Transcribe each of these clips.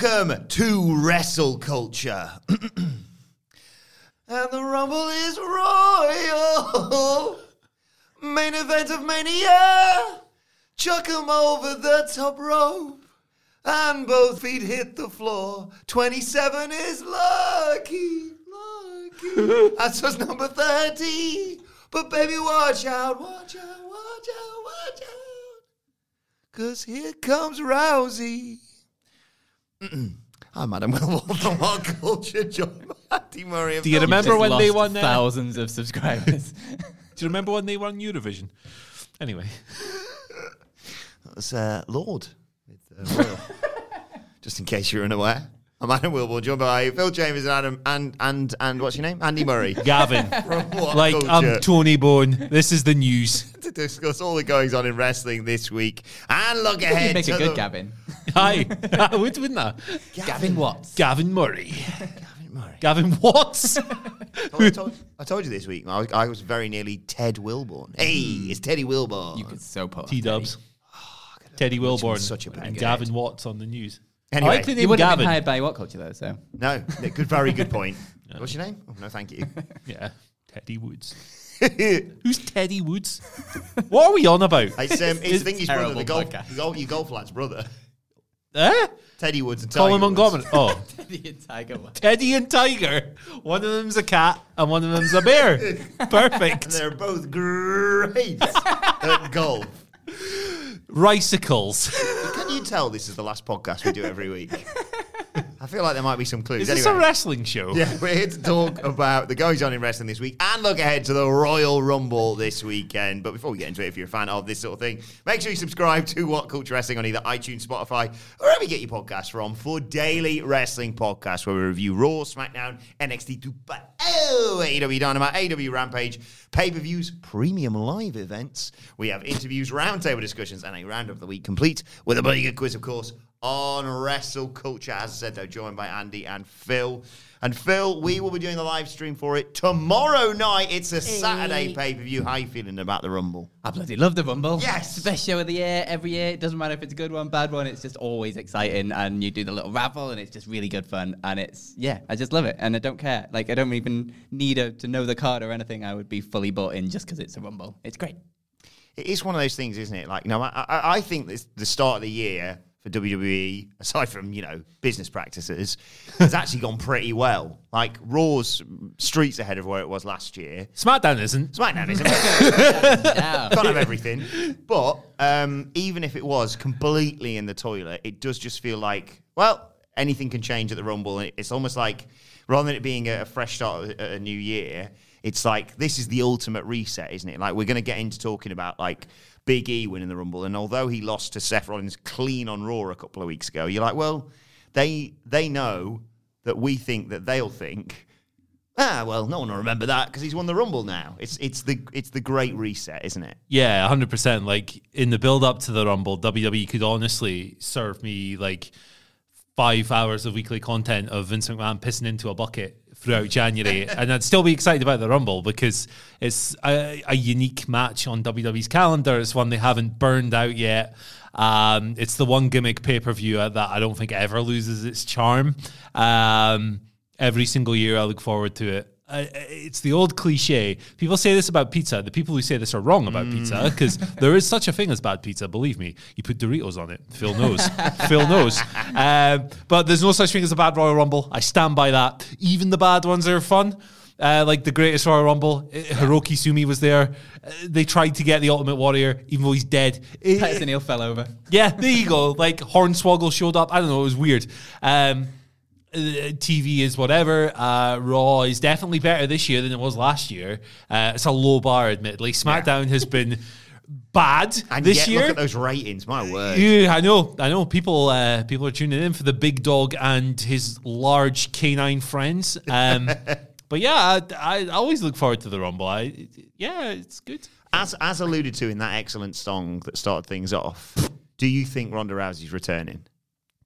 welcome to Wrestle Culture. and the Rumble is royal. Main event of Mania. Chuck him over the top rope. And both feet hit the floor. 27 is lucky. Lucky. That's just number 30. But baby, watch out, watch out, watch out, watch out. Cause here comes Rousey. I'm Adam Wilwell from What Culture, joined by Andy Murray. of Do you Film remember Just when they Lost won uh, thousands of subscribers. Do you remember when they won Eurovision? Anyway, That was uh, Lord. With, uh, Royal. Just in case you're unaware. I'm Adam Wilborn, joined by Phil Chambers and Adam and and and what's your name? Andy Murray. Gavin, From What like Culture. I'm Tony Bone. This is the news. to discuss all the goings on in wrestling this week and look you ahead make to a good the- Gavin. Hi, would wouldn't that? Gavin Watts. Gavin Murray. Gavin Murray. Gavin Watts. Oh, I, told, I told you this week. I was, I was very nearly Ted Wilborn. Hey, hmm. it's Teddy Wilborn. You could so put T Dubs. Teddy oh, Wilborn. such a bad and guy. Gavin Watts on the news. Anyway, I like the You wouldn't have been hired by what culture though, so No, good, very good point. What's your name? Oh, no, thank you. Yeah, Teddy Woods. Who's Teddy Woods? what are we on about? It's, um, it's the thing, his brother, terrible the golf, podcast. the golf, your golf lad's brother, eh? Teddy Woods and Colin Tiger Woods. Montgomery. Oh, the Tiger one. Teddy and Tiger. One of them's a cat and one of them's a bear. And Perfect. they're both great at golf. Ricicles. Can you tell this is the last podcast we do every week? I feel like there might be some clues. Is this anyway, a wrestling show? Yeah, we're here to talk about the goings on in wrestling this week and look ahead to the Royal Rumble this weekend. But before we get into it, if you're a fan of this sort of thing, make sure you subscribe to What Culture Wrestling on either iTunes, Spotify, or wherever you get your podcasts from for daily wrestling podcasts where we review Raw, SmackDown, NXT, 2 oh, AEW Dynamite, AEW Rampage, pay-per-views, premium live events. We have interviews, roundtable discussions, and a round of the week complete with a bloody good quiz, of course, on Wrestle Culture. As I said, though, joined by Andy and Phil. And Phil, we will be doing the live stream for it tomorrow night. It's a Saturday pay per view. How you feeling about the Rumble? I bloody love the Rumble. Yes. It's the best show of the year every year. It doesn't matter if it's a good one, bad one. It's just always exciting. And you do the little raffle and it's just really good fun. And it's, yeah, I just love it. And I don't care. Like, I don't even need a, to know the card or anything. I would be fully bought in just because it's a Rumble. It's great. It is one of those things, isn't it? Like, you know, I, I, I think this, the start of the year for WWE, aside from, you know, business practices, has actually gone pretty well. Like, Raw's streets ahead of where it was last year. SmackDown isn't. SmackDown isn't. Can't have everything. But um, even if it was completely in the toilet, it does just feel like, well, anything can change at the Rumble. And It's almost like, rather than it being a, a fresh start at a new year, it's like this is the ultimate reset, isn't it? Like we're going to get into talking about like Big E winning the Rumble, and although he lost to Seth Rollins clean on Raw a couple of weeks ago, you're like, well, they they know that we think that they'll think. Ah, well, no one will remember that because he's won the Rumble now. It's it's the it's the great reset, isn't it? Yeah, hundred percent. Like in the build up to the Rumble, WWE could honestly serve me like five hours of weekly content of Vince McMahon pissing into a bucket throughout January, and I'd still be excited about the Rumble because it's a, a unique match on WWE's calendar. It's one they haven't burned out yet, Um, it's the one gimmick pay per view that I don't think ever loses its charm. Um, every single year, I look forward to it. Uh, it's the old cliche. People say this about pizza. The people who say this are wrong about pizza because there is such a thing as bad pizza. Believe me, you put Doritos on it. Phil knows. Phil knows. Um, but there's no such thing as a bad Royal Rumble. I stand by that. Even the bad ones are fun. Uh, like the greatest Royal Rumble, uh, Hiroki Sumi was there. Uh, they tried to get the Ultimate Warrior, even though he's dead. It- Hill fell over. yeah, there you go. Like Hornswoggle showed up. I don't know. It was weird. Um, TV is whatever. Uh, Raw is definitely better this year than it was last year. Uh, it's a low bar, admittedly. SmackDown has been bad And this yet, year. look at those ratings. My word. Yeah, I know, I know. People, uh, people are tuning in for the big dog and his large canine friends. Um, but yeah, I, I always look forward to the Rumble. I, yeah, it's good. As as alluded to in that excellent song that started things off, do you think Ronda Rousey's returning?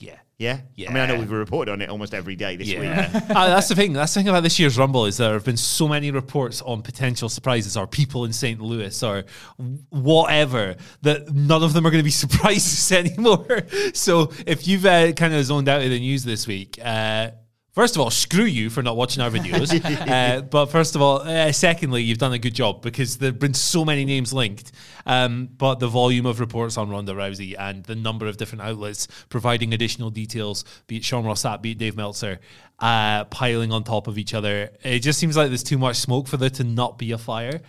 Yeah. Yeah? Yeah. I mean, I know we've reported on it almost every day this week. Yeah, uh, that's the thing. That's the thing about this year's Rumble is there have been so many reports on potential surprises or people in St. Louis or whatever that none of them are going to be surprises anymore. so if you've uh, kind of zoned out of the news this week. Uh, First of all, screw you for not watching our videos. uh, but first of all, uh, secondly, you've done a good job because there have been so many names linked. Um, but the volume of reports on Ronda Rousey and the number of different outlets providing additional details, be it Sean Ross Sapp, be it Dave Meltzer, uh, piling on top of each other, it just seems like there's too much smoke for there to not be a fire.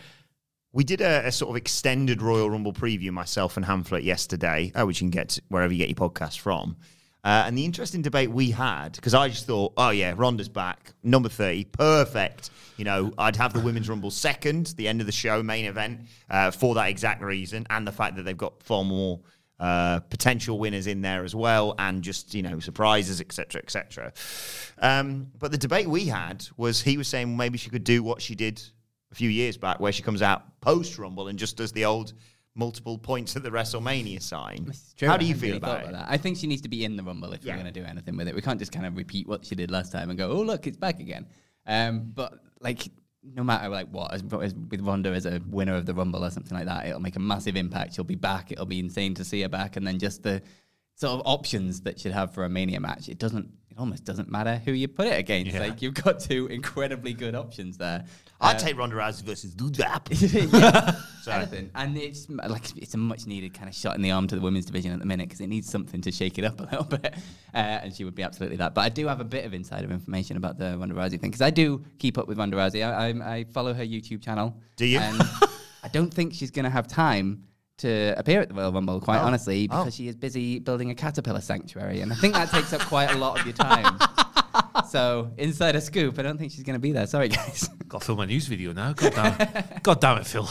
We did a, a sort of extended Royal Rumble preview, myself and Hamflet, yesterday, uh, which you can get wherever you get your podcast from. Uh, and the interesting debate we had, because I just thought, oh yeah, Ronda's back, number 30, perfect. You know, I'd have the Women's Rumble second, the end of the show, main event, uh, for that exact reason, and the fact that they've got far more uh, potential winners in there as well, and just, you know, surprises, etc., etc. Um, but the debate we had was he was saying maybe she could do what she did a few years back, where she comes out post Rumble and just does the old multiple points at the WrestleMania sign. How do you feel really about it? that. I think she needs to be in the Rumble if Yeah. we're going to do anything with it. We can't just kind of repeat what she did last time and go, oh, look, it's back again. Um, but, like, no matter like what, as, as with Ronda as a winner of the Rumble or something like that, it'll make a massive impact. She'll be back. It'll be insane to see her back. And then just the sort of options that she'd have for a Mania match, it doesn't, it almost doesn't matter who you put it against. Yeah. Like, you've got two incredibly good options there. I'd Uh, take Ronda Rousey versus Doudrop. yeah, Sorry. And it's like it's a much needed kind of shot in the arm to the women's division at the minute because it needs something to shake it up a little bit. Uh, and she would be absolutely that. But I do have a bit of insider information about the Ronda Rousey thing because I do keep up with Ronda Rousey. I, I, I follow her YouTube channel. Do you? And I don't think she's going to have time to appear at the Royal Rumble, quite Oh. honestly, because Oh. she is busy building a caterpillar sanctuary. And I think that takes up quite a lot of your time. So, inside a scoop, I don't think she's going to be there. Sorry, guys. Got to film a news video now. God damn, God damn it, Phil.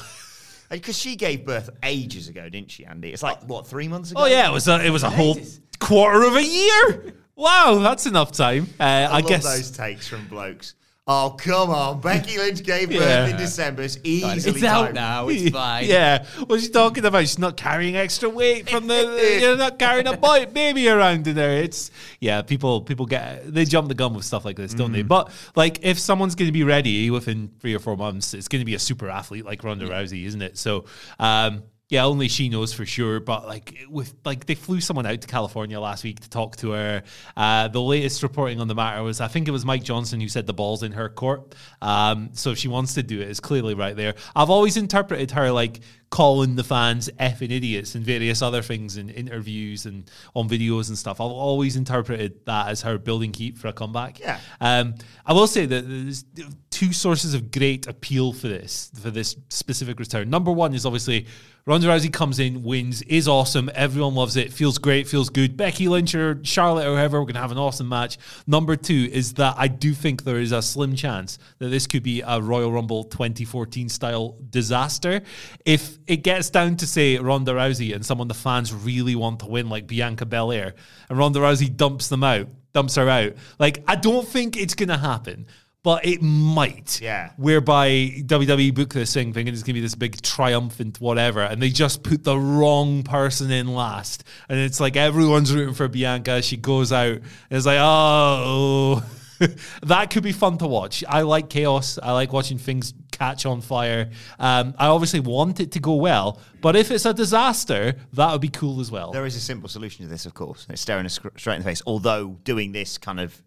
Because she gave birth ages ago, didn't she, Andy? It's like, what, three months ago? Oh yeah, it was a, it was a whole quarter of a year. Wow, that's enough time. Uh, I, I, love guess those takes from blokes. Oh, come on. Becky Lynch gave birth Yeah. in December. It's easily it's out now. It's fine. Yeah, what's she talking about? She's not carrying extra weight from the. you're not carrying a boy, baby around in there. It's yeah. People people get they jump the gun with stuff like this, don't they? But like, if someone's going to be ready within three or four months, it's going to be a super athlete like Ronda Rousey, isn't it? So. um yeah, only she knows for sure. But like with like they flew someone out to California last week to talk to her. Uh, the latest reporting on the matter was I think it was Mike Johnson who said the ball's in her court. Um, so if she wants to do it, it's clearly right there. I've always interpreted her like calling the fans effing idiots and various other things in interviews and on videos and stuff. I've always interpreted that as her building heat for a comeback. Yeah. Um, I will say that there's two sources of great appeal for this for this specific return. Number one is obviously Ronda Rousey comes in, wins, is awesome. Everyone loves it. Feels great. Feels good. Becky Lynch or Charlotte or whoever, we're gonna have an awesome match. Number two is that I do think there is a slim chance that this could be a Royal Rumble 2014 style disaster. If it gets down to say Ronda Rousey and someone the fans really want to win, like Bianca Belair, and Ronda Rousey dumps them out, dumps her out. Like I don't think it's gonna happen. But it might. Yeah. Whereby WWE book this thing thinking it's going to be this big triumphant whatever, and they just put the wrong person in last. And it's like everyone's rooting for Bianca. She goes out, and it's like, oh. that could be fun to watch. I like chaos. I like watching things catch on fire. Um, I obviously want it to go well, but if it's a disaster, that would be cool as well. There is a simple solution to this, of course. It's staring us straight in the face. Although doing this kind of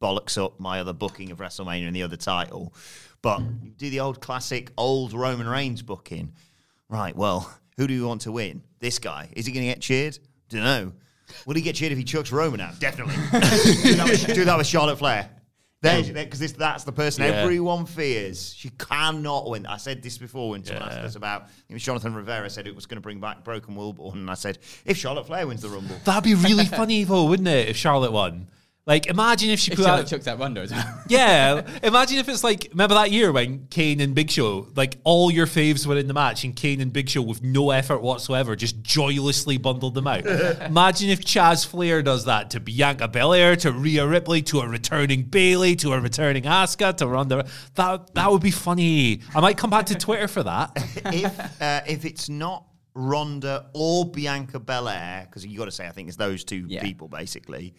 bollocks up my other booking of WrestleMania and the other title. But you do the old classic, old Roman Reigns booking. Right, well, who do you want to win? This guy. Is he going to get cheered? Don't know. Will he get cheered if he chucks Roman out? Definitely. do, that with, do that with Charlotte Flair. Because that's the person Yeah. everyone fears. She cannot win. I said this before when someone asked us about. It was Jonathan Rivera said it was going to bring back Broken Wilborn, and I said if Charlotte Flair wins the Rumble, That'd be really funny though, wouldn't it? If Charlotte won. Like, imagine if she If put Charlotte out. chucks out Ronda as. Yeah, imagine if it's like remember that year when Kane and Big Show, like all your faves were in the match, and Kane and Big Show with no effort whatsoever just joylessly bundled them out. imagine if Chaz Flair does that to Bianca Belair, to Rhea Ripley, to a returning Bayley, to a returning Asuka, to Ronda. That that would be funny. I might come back to Twitter for that. if uh, if it's not Ronda or Bianca Belair, because you got to say I think it's those two Yeah. people basically.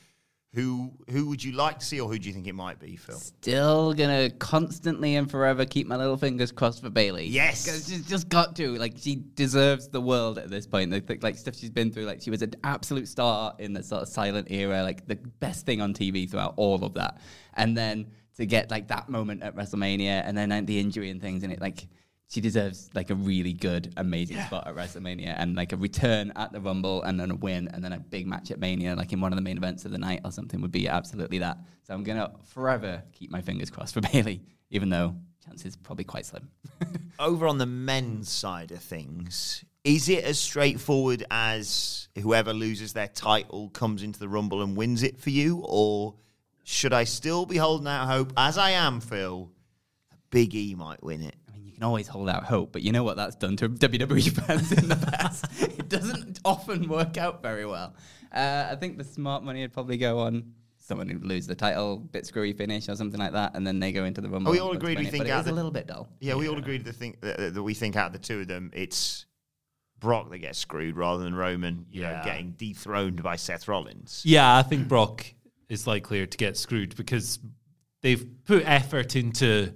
Who who would you like to see, or who do you think it might be, Phil? Still gonna constantly and forever keep my little fingers crossed for Bayley. Yes, she's just got to. Like she deserves the world at this point. The, like stuff she's been through. Like she was an absolute star in the sort of silent era. Like the best thing on TV throughout all of that. And then to get like that moment at WrestleMania, and then like, the injury and things, and it like. She deserves like a really good, amazing spot at WrestleMania and like a return at the Rumble and then a win and then a big match at Mania, like in one of the main events of the night or something, would be absolutely that. So I'm gonna forever keep my fingers crossed for Bayley, even though chances probably quite slim. Over on the men's side of things, is it as straightforward as whoever loses their title comes into the Rumble and wins it for you, or should I still be holding out hope, as I am, Phil? A big E might win it. I mean, you can always hold out hope, but you know what that's done to WWE fans in the past. it doesn't often work out very well. Uh, I think the smart money would probably go on someone who lose the title, bit screwy finish or something like that, and then they go into the Rumble. Oh, we all agreed we it, think but it out a little bit dull. Yeah, we all agreed to think that, that we think out of the two of them, it's Brock that gets screwed rather than Roman, you know, Yeah. getting dethroned by Seth Rollins. Yeah, I think Brock is likelier to get screwed because they've put effort into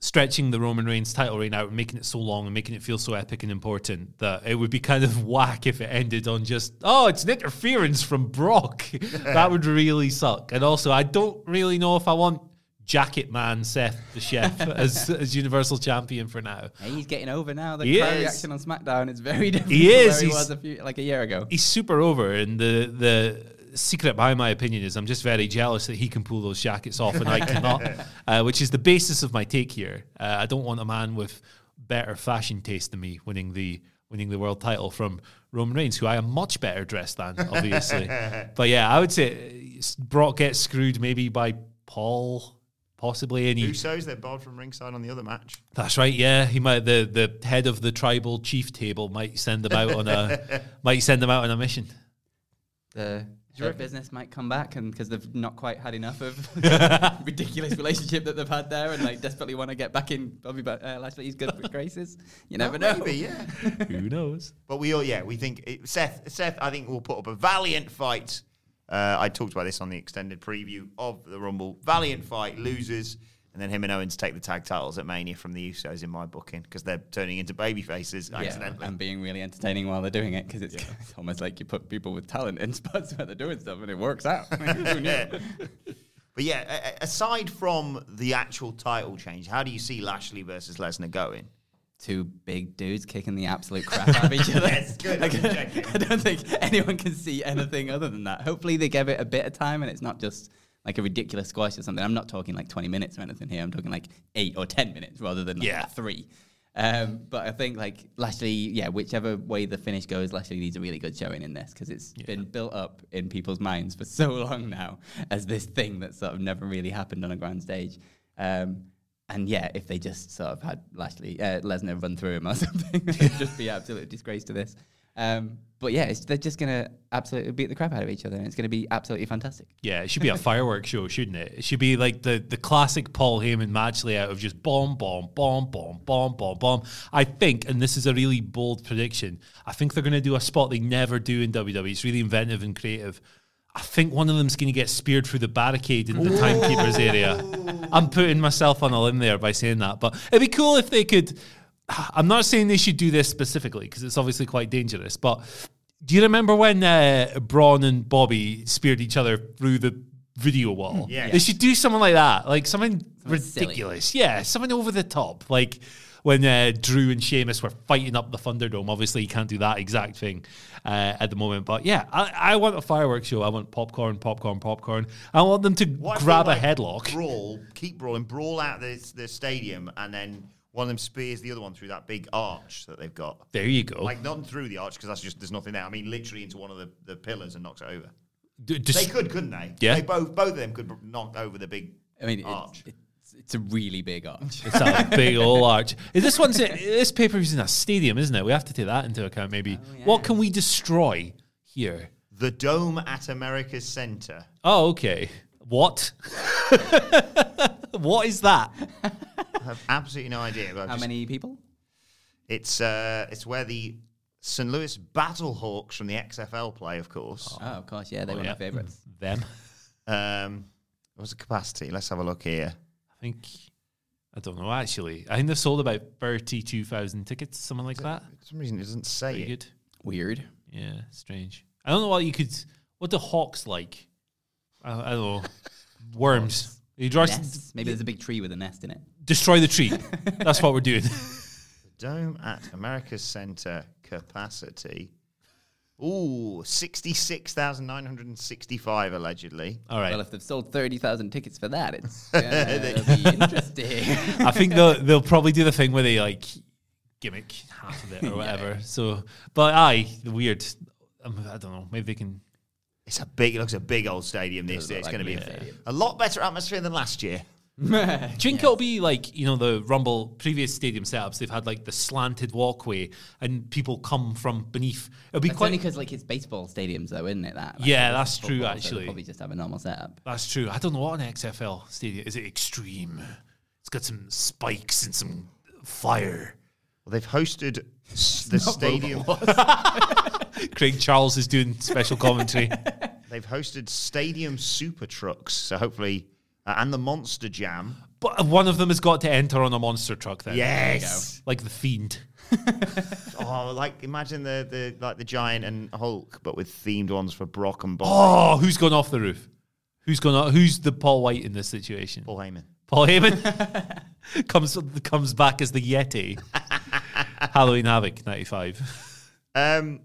stretching the Roman Reigns title reign out and making it so long and making it feel so epic and important that it would be kind of whack if it ended on just, oh, it's an interference from Brock. that would really suck. And also, I don't really know if I want Jacket Man Seth the Chef as, as Universal Champion for now. Hey, he's getting over now. The He crowd is. reaction on SmackDown is very different He is, where he was a few, like a year ago. he's super over, and the the secret behind my opinion is I'm just very jealous that he can pull those jackets off and I cannot, uh, which is the basis of my take here. Uh, I don't want a man with better fashion taste than me winning the winning the world title from Roman Reigns, who I am much better dressed than, obviously. but yeah, I would say uh, Brock gets screwed maybe by Paul. Possibly any. Usos, they're barred from ringside on the other match. That's right. Yeah, he might. The the head of the tribal chief table might send them out on a might send them out on a mission. the their business might come back and because they've not quite had enough of ridiculous relationship that they've had there and like desperately want to get back in Bobby ba- uh, Lashley's good graces. You never know. Maybe, yeah. Who knows? But we all, yeah, we think it, Seth. Seth, I think will put up a valiant fight. Uh, I talked about this on the extended preview of the Rumble. Valiant fight, loses, and then him and Owens take the tag titles at Mania from the Usos in my booking because they're turning into baby faces Yeah, accidentally. and being really entertaining while they're doing it because it's, it's almost like you put people with talent in spots where they're doing stuff and it works out. But yeah, aside from the actual title change, how do you see Lashley versus Lesnar going? Two big dudes kicking the absolute crap out of each other. Yes, good, Like, I don't think anyone can see anything other than that. Hopefully, they give it a bit of time and it's not just like a ridiculous squash or something. I'm not talking like 20 minutes or anything here. I'm talking like eight or 10 minutes rather than like Yeah. three. Um, but I think like Lashley, yeah, whichever way the finish goes, Lashley needs a really good showing in this because it's been built up in people's minds for so long now as this thing that sort of never really happened on a grand stage. Um, and yeah, if they just sort of had Lashley, uh, Lesnar run through him or something, it'd just be absolute disgrace to this. Um, but yeah, it's, they're just gonna absolutely beat the crap out of each other, and it's gonna be absolutely fantastic. Yeah, it should be a fireworks show, shouldn't it? It should be like the, the classic Paul Heyman match layout of just bomb, bomb, bomb, bomb, bomb, bomb, bomb. I think, and this is a really bold prediction, I think they're going to do a spot they never do in WWE. It's really inventive and creative. I think one of them's going to get speared through the barricade in the timekeeper's area. I'm putting myself on a limb there by saying that, but it'd be cool if they could. I'm not saying they should do this specifically because it's obviously quite dangerous, but do you remember when uh, Braun and Bobby speared each other through the video wall? Yeah. They should do something like that, like something, silly. ridiculous. Yeah, something over the top, like when uh, Drew and Sheamus were fighting up the Thunderdome. Obviously, you can't do that exact thing uh, at the moment, but yeah, I, I want a fireworks show. I want popcorn, popcorn, popcorn. I want them to What grab like, a headlock. brawl, keep brawling, brawl out the the stadium, and then one of them spears the other one through that big arch that they've got. There you go. Like not through the arch because that's just there's nothing there. I mean, literally into one of the, the pillars and knocks it over. D- just- They could, couldn't they? Yeah. They both both of them could knock over the big I mean, arch. it's, it's, it's a really big arch. It's a big old arch. Is This one's this paper is in a stadium, isn't it? We have to take that into account. Maybe. Oh, what can we destroy here? the dome at America's Center. Oh, okay. What? what is that? I have absolutely no idea. But I've How just- many people? It's uh, it's where the St. Louis Battlehawks from the XFL play, of course. Oh, of course, yeah, they were yeah. my favourites. Them. Um, what's the capacity? Let's have a look here. I think. I don't know. Actually, I think they've sold about thirty-two thousand tickets, something like that. For some reason, it doesn't say Pretty it. good. Weird. Yeah, strange. I don't know what you could. What the hawks like? I, I don't know. Worms. You draw, Nests. Maybe there's a big tree with a nest in it. Destroy the tree. That's what we're doing. The dome at America's Center capacity. Ooh, 66,965 allegedly. All right. Well, if they've sold 30,000 tickets for that, it's going to be interesting. I think they'll they'll probably do the thing where they like gimmick half of it or whatever. So, but aye, the weird. Um, I don't know. Maybe they can. It's a big, it looks a big old stadium this year. It's like going to be a, a lot better atmosphere than last year. Do you think it'll be like you know the Rumble previous stadium setups? They've had like the slanted walkway and people come from beneath. It'll be It's quite. only because like it's baseball stadiums, though, isn't it? That like, Yeah, that's football, true, so actually. they'll probably just have a normal setup. That's true. I don't know what an XFL stadium is. It extreme. It's got some spikes and some fire. Well, they've hosted the stadium. Craig Charles is doing special commentary. They've hosted stadium super trucks. So hopefully, uh, and the Monster Jam. but one of them has got to enter on a monster truck. Then Yes. like the fiend. Oh, like imagine the, the like the Giant and Hulk, but with themed ones for Brock and Bobby. Oh, who's gone off the roof? Who's gone? Off, who's the Paul White in this situation? Paul Heyman. Paul Heyman comes comes back as the Yeti. Halloween Havoc '95. Um,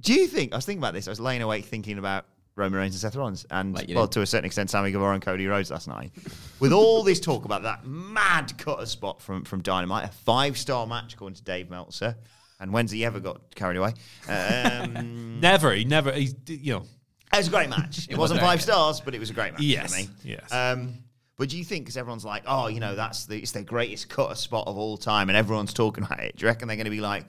do you think? I was thinking about this. I was laying awake thinking about Roman Reigns and Seth Rollins, and Like well, to a certain extent, Sammy Guevara and Cody Rhodes last night. With all this talk about that mad cutter spot from from Dynamite, a five star match according to Dave Meltzer, and when's he ever got carried away? Um, Never. He never. He, you know. it was a great match. It, was wasn't five stars, but it was a great match. Yes, I mean? yes. Um, but do you think, because everyone's like, oh, you know, that's the it's their greatest cutter spot of all time, and everyone's talking about it? Do you reckon they're going to be like,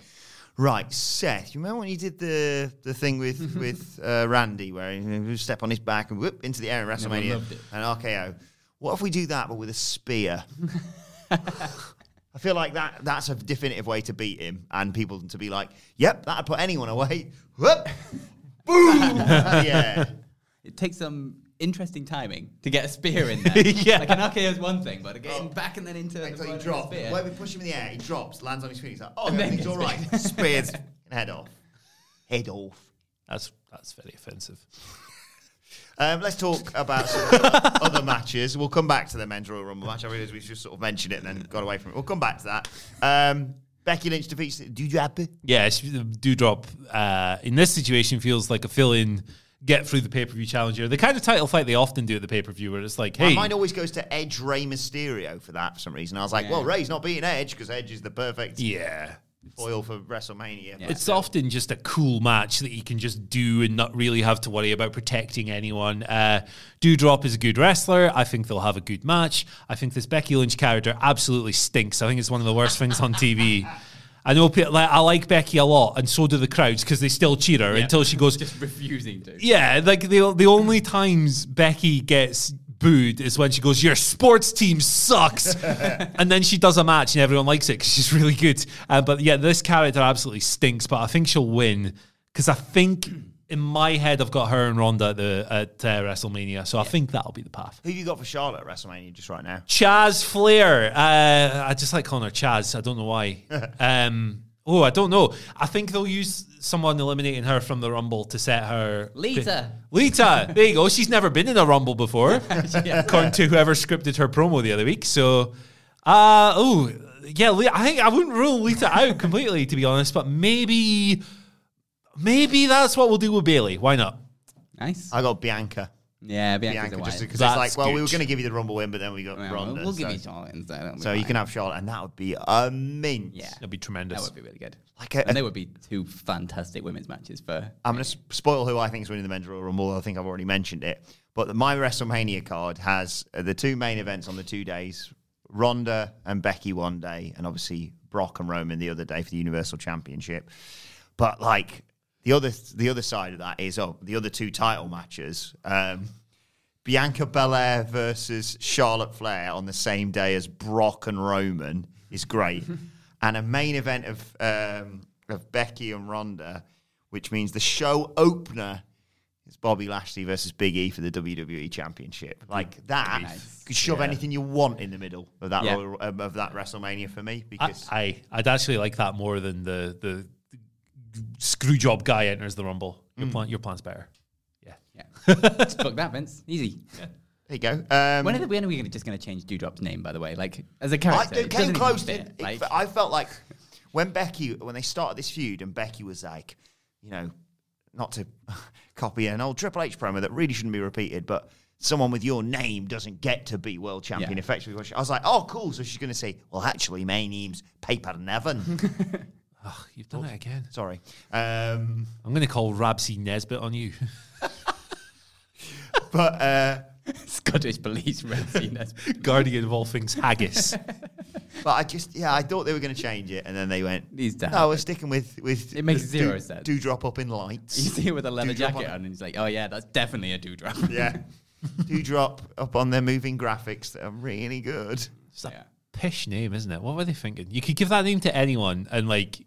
right, Seth, you remember when you did the the thing with with uh, Randy, where he would step on his back and whoop into the air in WrestleMania and RKO? What if we do that, but with a spear? I feel like that that's a definitive way to beat him, and people to be like, "Yep, that'd put anyone away." Whoop, boom, yeah. It takes some interesting timing to get a spear in there. Yeah. Like an RKO is one thing, but getting back and then into Like, the so he front drops. the spear. When we push him in the air, he drops, lands on his feet. He's like, oh, And then everything's all gets. Spears, head off. Head off. That's that's very offensive. Um, let's talk about some other matches. We'll come back to the men's Royal Rumble match. I realised we just sort of mentioned it and then got away from it. We'll come back to that. Um, Becky Lynch defeats Doudrop. Yeah, Doudrop uh, in this situation feels like a fill-in, get through the pay-per-view challenger. The kind of title fight they often do at the pay-per-view, where it's like, hey, My mind always goes to Edge Rey Mysterio for that for some reason. I was like, well, Rey's not beating Edge because Edge is the perfect yeah. foil for WrestleMania. It's often just a cool match that you can just do and not really have to worry about protecting anyone. Uh, Doudrop is a good wrestler. I think they'll have a good match. I think this Becky Lynch character absolutely stinks. I think it's one of the worst things on TV. I know pe- like, I like Becky a lot, and so do the crowds because they still cheer her until she goes. just refusing to. Yeah, like the the only times Becky gets booed is when she goes, "Your sports team sucks," and then she does a match and everyone likes it because she's really good. Uh, but yeah, this character absolutely stinks. But I think she'll win because I think in my head, I've got her and Ronda at, the, at uh, WrestleMania, so I think that'll be the path. Who have you got for Charlotte at WrestleMania just right now? Chaz Flair. Uh, I just like calling her Chaz. I don't know why. um, oh, I don't know. I think they'll use someone eliminating her from the Rumble to set her. Lita. Lita. There you go. She's never been in a Rumble before, according to whoever scripted her promo the other week. So, uh, oh, yeah, I think I wouldn't rule Lita out completely, to be honest, but maybe, maybe that's what we'll do with Bayley. Why not? Nice. I got Bianca. yeah, Bianca's Bianca, a just wise. because it's That's like, well, we were going to give you the Rumble win, but then we got Well, Ronda. we'll give so you Charlotte instead. that'll be so you fine. can have Charlotte, and that would be a mint. Yeah. That'd be tremendous. That would be really good. Like a- and they would be two fantastic women's matches for. I'm going to spoil who I think is winning the men's Royal Rumble. I think I've already mentioned it. But the, my WrestleMania card has uh, the two main events on the two days Ronda and Becky one day, and obviously Brock and Roman the other day for the Universal Championship. But like the other the other side of that is oh the other two title matches. Um, Bianca Belair versus Charlotte Flair on the same day as Brock and Roman is great, and a main event of um, of Becky and Ronda, which means the show opener is Bobby Lashley versus Big E for the WWE Championship. Like that, Nice. could shove Yeah. anything you want in the middle of that Yeah. Um, of that WrestleMania for me I, because I I'd actually like that more than the the screw job guy enters the rumble. Your Hmm. plan your plan's better. Yeah. Yeah. Just book that, Vince. Easy. Yeah. there you go. Um, When are, the, when are we gonna- just going to change Doudrop's name, by the way? Like, as a character. it it came close. fit. It, it like, fe- I felt like when Becky, when they started this feud, and Becky was like, you know, not to copy an old Triple H promo that really shouldn't be repeated, but someone with your name doesn't get to be world champion Yeah. effectively. I was like, oh, cool. So she's going to say, well, actually, my name's Piper Niven. You've done it again. Sorry. Um, I'm going to call Rab C. Nesbitt on you. but uh, Scottish police red scene. Guardian of all things haggis. but I just yeah, I thought they were going to change it, and then they went. Needs to No, we're sticking with with. It makes zero do, sense. Do drop up in lights. You see it with a leather Dewdrop jacket on- on, and he's like, oh, yeah, that's definitely a dewdrop. Yeah. do drop up on their moving graphics that are really good. It's a Yeah. pish name, isn't it? What were they thinking? You could give that name to anyone and like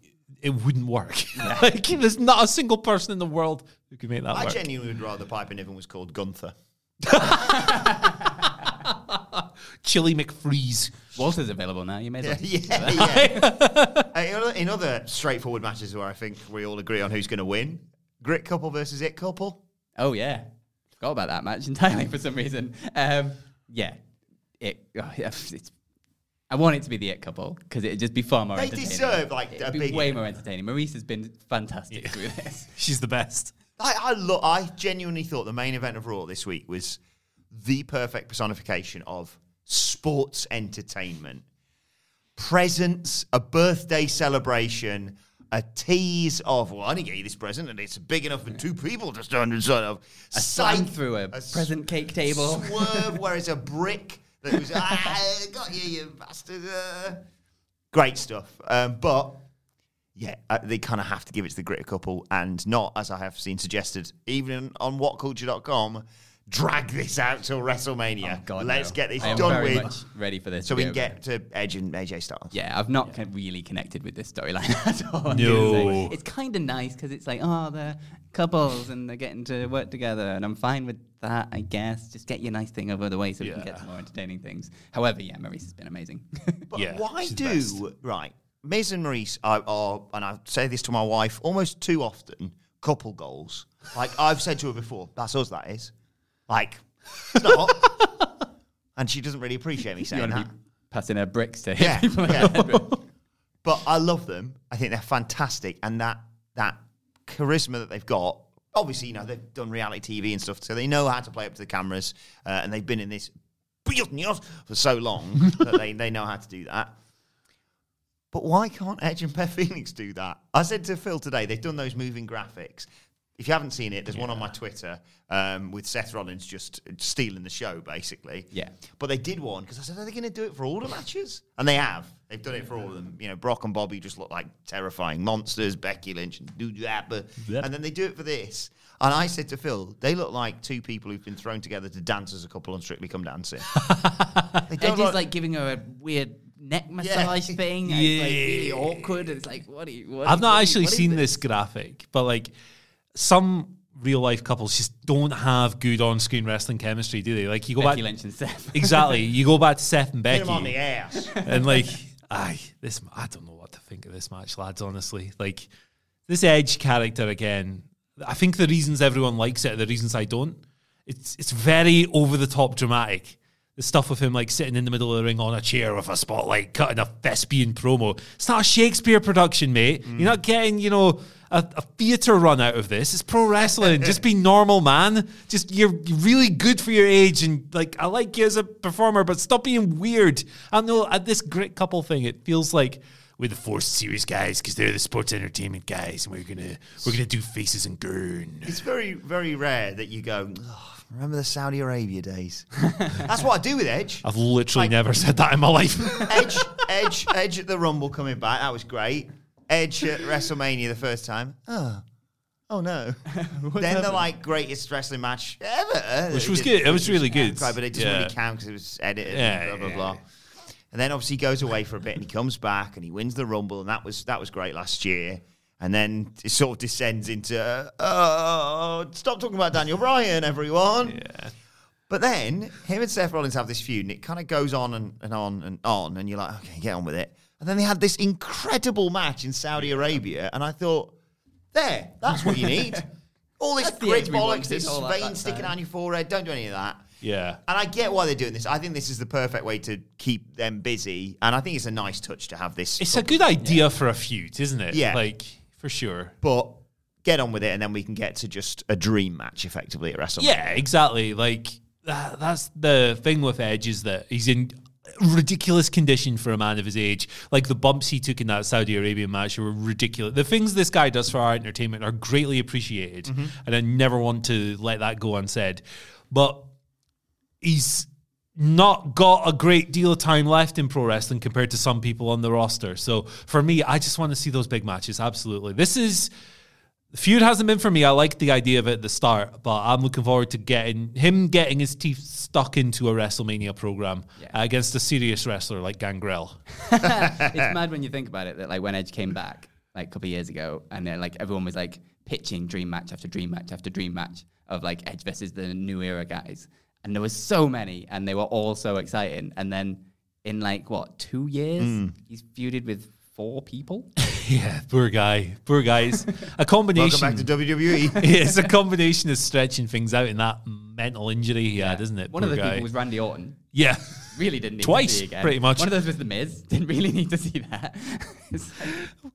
it wouldn't work. like there's not a single person in the world who could make that I work. genuinely would rather pipe Piper Niven was called Gunther. Chili McFreeze. Walter's available now. You may as well. yeah, yeah. In, other, in other straightforward matches where I think we all agree on who's going to win, Grit Couple versus It Couple. Oh yeah, forgot about that match entirely for some reason. Um, yeah, it. oh, yeah, it's, I want it to be the it couple because it'd just be far more. They entertaining. deserve, like, It'd a be big- way more entertaining. Maryse has been fantastic through this. She's the best. I, I, lo- I genuinely thought the main event of Raw this week was the perfect personification of sports entertainment. Presents, a birthday celebration, a tease of, well, I didn't get you this present and it's big enough for two people to stand inside of. A slam Sight- through a present cake table. Swerve, where it's a brick that was, ah, got you, you bastard. uh." Great stuff. Um, but yeah, uh, they kind of have to give it to the Grit couple and not, as I have seen suggested, even on whatculture.com, drag this out till WrestleMania. Oh, God, Let's no. get this I am done very with much ready for this. so we can get to Edge and AJ Styles. Yeah, I've not con- really connected with this storyline at all. No. gonna. It's kind of nice because it's like, oh, they're couples and they're getting to work together, and I'm fine with that, I guess. Just get your nice thing over the way so we can get to more entertaining things. However, yeah, Maryse has been amazing. But Yeah, why she's the do right? Miz and Maryse are, are, and I say this to my wife almost too often. Couple goals, like I've said to her before. That's us. That is, like, it's not. and she doesn't really appreciate me saying want that. be passing her bricks to hit Yeah, people yeah. the head with. But I love them. I think they're fantastic, and that that charisma that they've got. Obviously, you know they've done reality TV and stuff, so they know how to play up to the cameras, uh, and they've been in this for so long that they, they know how to do that. But why can't Edge and Beth Phoenix do that? I said to Phil today, they've done those moving graphics. If you haven't seen it, there's one on my Twitter um, with Seth Rollins just stealing the show, basically. Yeah. But they did one because I said, are they going to do it for all the matches? And they have. They've done it for all of them. You know, Brock and Bobby just look like terrifying monsters. Becky Lynch and do that, but Yep. and then they do it for this. And I said to Phil, they look like two people who've been thrown together to dance as a couple on Strictly Come Dancing. they Edge is like giving her a weird neck massage thing. and It's like really Yeah. awkward. It's like, what are you? What I've are- not what are you- actually seen this? this graphic, but like some real life couples just don't have good on screen wrestling chemistry, do they? Like you go Becky back Lynch and Seth. exactly. You go back to Seth and Get Becky, him on the ass. and like, aye, this I don't know what to think of this match, lads. Honestly, like this Edge character again. I think the reasons everyone likes it are the reasons I don't. It's it's very over the top dramatic. The stuff with him like sitting in the middle of the ring on a chair with a spotlight, cutting a thespian promo. It's not a Shakespeare production, mate. You're mm. not getting, you know, a, a theater run out of this. It's pro wrestling. Just be normal, man. Just you're really good for your age, and like I like you as a performer, but stop being weird. I know at this great couple thing, it feels like we're the Force Series guys because they're the sports entertainment guys, and we're gonna we're gonna do faces and gurn. It's very, very rare that you go, "Oh, remember the Saudi Arabia days? That's what I do with Edge. I've literally Like- never said that in my life. Edge, Edge, Edge at the Rumble coming back. That was great. Edge at WrestleMania the first time. Oh, oh no. then the like greatest wrestling match ever, Which was good. It was really good. But it doesn't Yeah. really count because it was edited. Yeah, and blah blah yeah, blah. And then obviously he goes away for a bit and he comes back and he wins the Rumble and that was that was great last year. And then it sort of descends into uh, oh, stop talking about Daniel Bryan, everyone. yeah. But then him and Seth Rollins have this feud, and it kind of goes on and, and on and on, and you're like, okay, get on with it. And then they had this incredible match in Saudi Arabia, and I thought, there, that's what you need. All this great bollocks, this vein sticking on your forehead. Don't do any of that. Yeah. And I get why they're doing this. I think this is the perfect way to keep them busy, and I think it's a nice touch to have this. It's a good idea for a feud, isn't it? Yeah. Like, for sure. but get on with it, and then we can get to just a dream match effectively at WrestleMania. Yeah, exactly. Like, that, that's the thing with Edge is that he's in ridiculous condition for a man of his age. Like, the bumps he took in that Saudi Arabian match were ridiculous. The things this guy does for our entertainment are greatly appreciated, mm-hmm. and I never want to let that go unsaid. But he's not got a great deal of time left in pro wrestling compared to some people on the roster. So for me, I just want to see those big matches. Absolutely. This is the feud hasn't been for me. I like the idea of it at the start, but I'm looking forward to getting him getting his teeth stuck into a WrestleMania program uh, against a serious wrestler like Gangrel. it's mad when you think about it that like when Edge came back like a couple of years ago, and then like everyone was like pitching dream match after dream match after dream match of like Edge versus the new era guys, and there was so many, and they were all so exciting, and then in like what two years he's feuded with four people. yeah, poor guy. Poor guys. A combination. Welcome back to. WWE. it's a combination of stretching things out and that mental injury he had, isn't it? One of Poor those guy. people was Randy Orton. yeah. Really didn't need Twice, to see again. pretty much. One of those was the Miz. Didn't really need to see that. Like-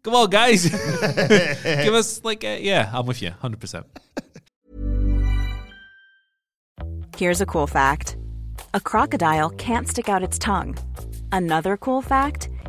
Come on, guys. Give us like, a, yeah, I'm with you, hundred percent. Here's a cool fact a crocodile can't stick out its tongue. Another cool fact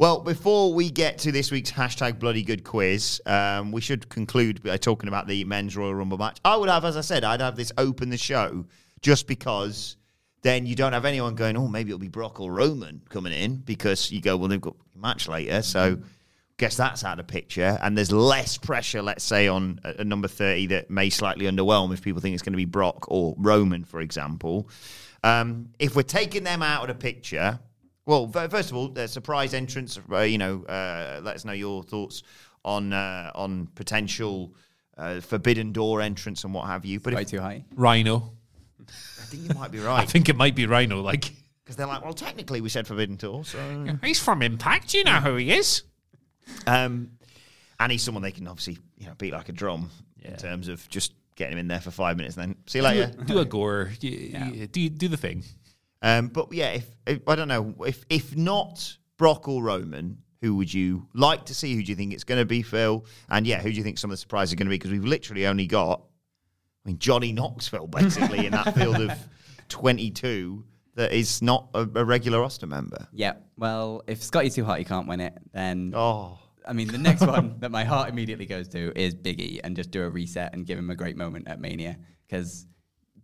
Well, before we get to this week's hashtag bloody good quiz, um, we should conclude by talking about the men's Royal Rumble match. I would have, as I said, I'd have this open the show just because then you don't have anyone going, oh, maybe it'll be Brock or Roman coming in because you go, well, they've got a match later. So guess that's out of the picture. And there's less pressure, let's say, on a, a number 30 that may slightly underwhelm if people think it's going to be Brock or Roman, for example. Um, if we're taking them out of the picture, well, first of all, the surprise entrance. Uh, you know, uh, let us know your thoughts on uh, on potential uh, Forbidden Door entrance and what have you. But Way if, too high. Rhino. I think you might be right. I think it might be Rhino. Like because they're like, well, technically we said Forbidden Door, so he's from Impact. You know who he is. um, and he's someone they can obviously you know beat like a drum in terms of just getting him in there for five minutes and then see you later. Do a gore. Y- y- Do do the thing. Um, but yeah, if, if I don't know if if not Brock or Roman, who would you like to see? Who do you think it's going to be, Phil? And yeah, who do you think some of the surprises are going to be? Because we've literally only got, I mean, Johnny Knoxville basically in that field of twenty two that is not a, a regular roster member. Yeah. Well, if Scotty Too Hot, he can't win it, then Oh, I mean, the next one that my heart immediately goes to is Biggie and just do a reset and give him a great moment at Mania because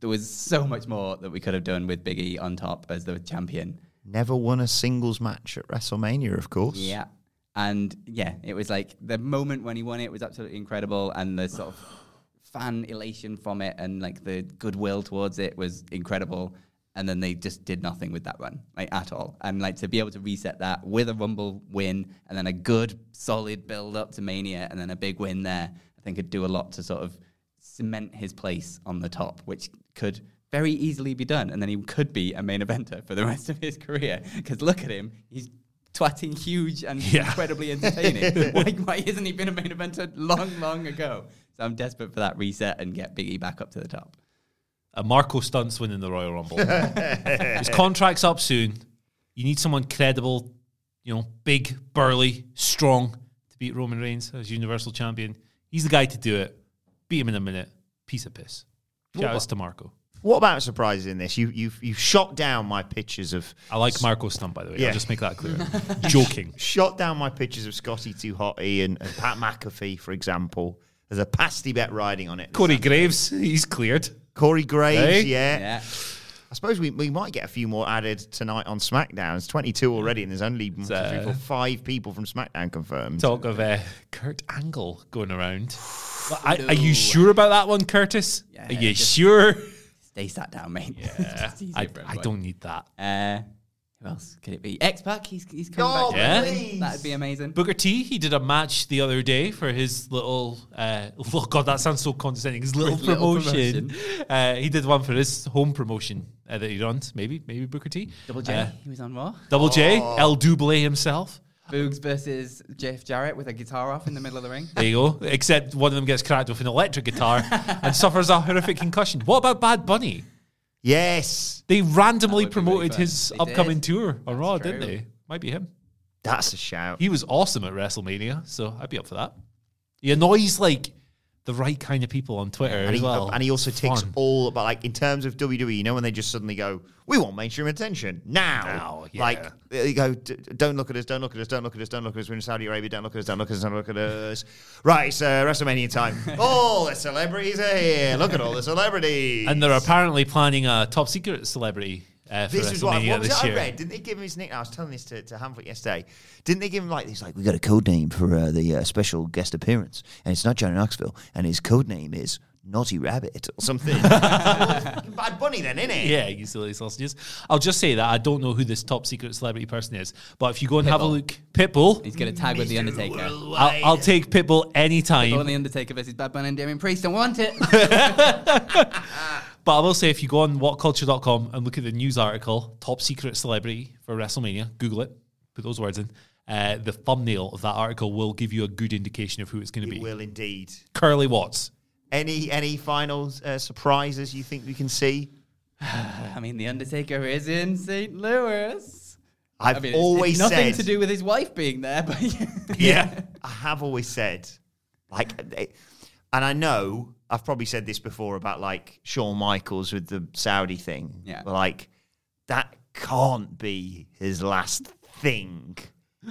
there was so much more that we could have done with Biggie on top as the champion. never won a singles match at WrestleMania, of course. Yeah. And yeah, it was like the moment when he won it was absolutely incredible and the sort of fan elation from it and like the goodwill towards it was incredible. And then they just did nothing with that run, like at all. And like to be able to reset that with a Rumble win and then a good, solid build up to Mania and then a big win there, I think could do a lot to sort of cement his place on the top, which could very easily be done. And then he could be a main eventer for the rest of his career. Because look at him, he's twatting huge and Yeah. incredibly entertaining. why, why hasn't he been a main eventer long, long ago? So I'm desperate for that reset and get Biggie back up to the top. A Marco Stunt's winning the Royal Rumble. His contract's up soon. You need someone credible, you know, big, burly, strong to beat Roman Reigns as Universal Champion. He's the guy to do it. Beat him in a minute. Piece of piss. Shout outs to Marco. What about surprises in this? You you've you've shot down my pictures of I like Marco Stunt, by the way. Yeah. I'll just make that clear. Joking. shot down my pictures of Scotty Too Hotty and, and Pat McAfee, for example. There's a pasty bet riding on it. Corey Graves, he's cleared. Corey Graves, Hey? yeah. Yeah. I suppose we, we might get a few more added tonight on SmackDown. It's 22 already, and there's only one, two, three, uh, five people from SmackDown confirmed. Talk of uh, Kurt Angle going around. I, are you sure about that one, Curtis? Yeah, are you sure? Stay sat down, mate. Yeah. Easier I, for I everyone. don't need that. Uh, who else could it be? X Pac. He's he's coming Oh, back. Yeah. please. That'd be amazing. Booker T, he did a match the other day for his little. Uh, oh God, that sounds so condescending. His little His little promotion. Uh, he did one for his home promotion uh, that he runs. Maybe, maybe Booker T. Double J. Uh, he was on Raw. Double J, El Double himself. Boogs versus Jeff Jarrett with a guitar off in the middle of the ring. There you go. Except one of them gets cracked with an electric guitar and suffers a horrific concussion. What about Bad Bunny? yes, They randomly That would be really promoted his They upcoming did. tour on Raw, didn't they? Might be him. that's a shout. He was awesome at WrestleMania, so I'd be up for that. He annoys like the right kind of people on Twitter and as he, well. and he also ticks fun. all but like in terms of WWE, you know when they just suddenly go, We want mainstream attention now. Now, yeah. Like they go, "D- don't look at us, don't look at us, don't look at us, don't look at us. We're in Saudi Arabia, don't look at us, don't look at us, don't look at us. Right, it's uh, WrestleMania time. all the celebrities are here. Look at all the celebrities. And they're apparently planning a top secret celebrity uh, This is what, what was it I read? Didn't they give him his nickname? I was telling this to, to Hamfoot yesterday. Didn't they give him like, he's like, we got a code name for uh, the uh, special guest appearance, and it's not Johnny Knoxville, and his code name is Naughty Rabbit or something. Bad Bunny then, innit? Yeah, you silly sausages. I'll just say that I don't know who this top secret celebrity person is, but if you go and have a look, Pitbull, He's going to tag with The Undertaker. I'll, I'll take Pitbull anytime. Pitbull and The Undertaker versus Bad Bunny and Damian Priest. Don't want it. But I will say, if you go on whatculture.com and look at the news article, top secret celebrity for WrestleMania, Google it, put those words in. Uh, the thumbnail of that article will give you a good indication of who it's going to It be. will indeed. Curly Watts. Any any final uh, surprises you think we can see? I mean, The Undertaker is in St. Louis. I've I mean, it's- always it's nothing said to do with his wife being there, but Yeah. I have always said, like, eh, and I know I've probably said this before about like Shawn Michaels with the Saudi thing. Yeah. Like, that can't be his last thing.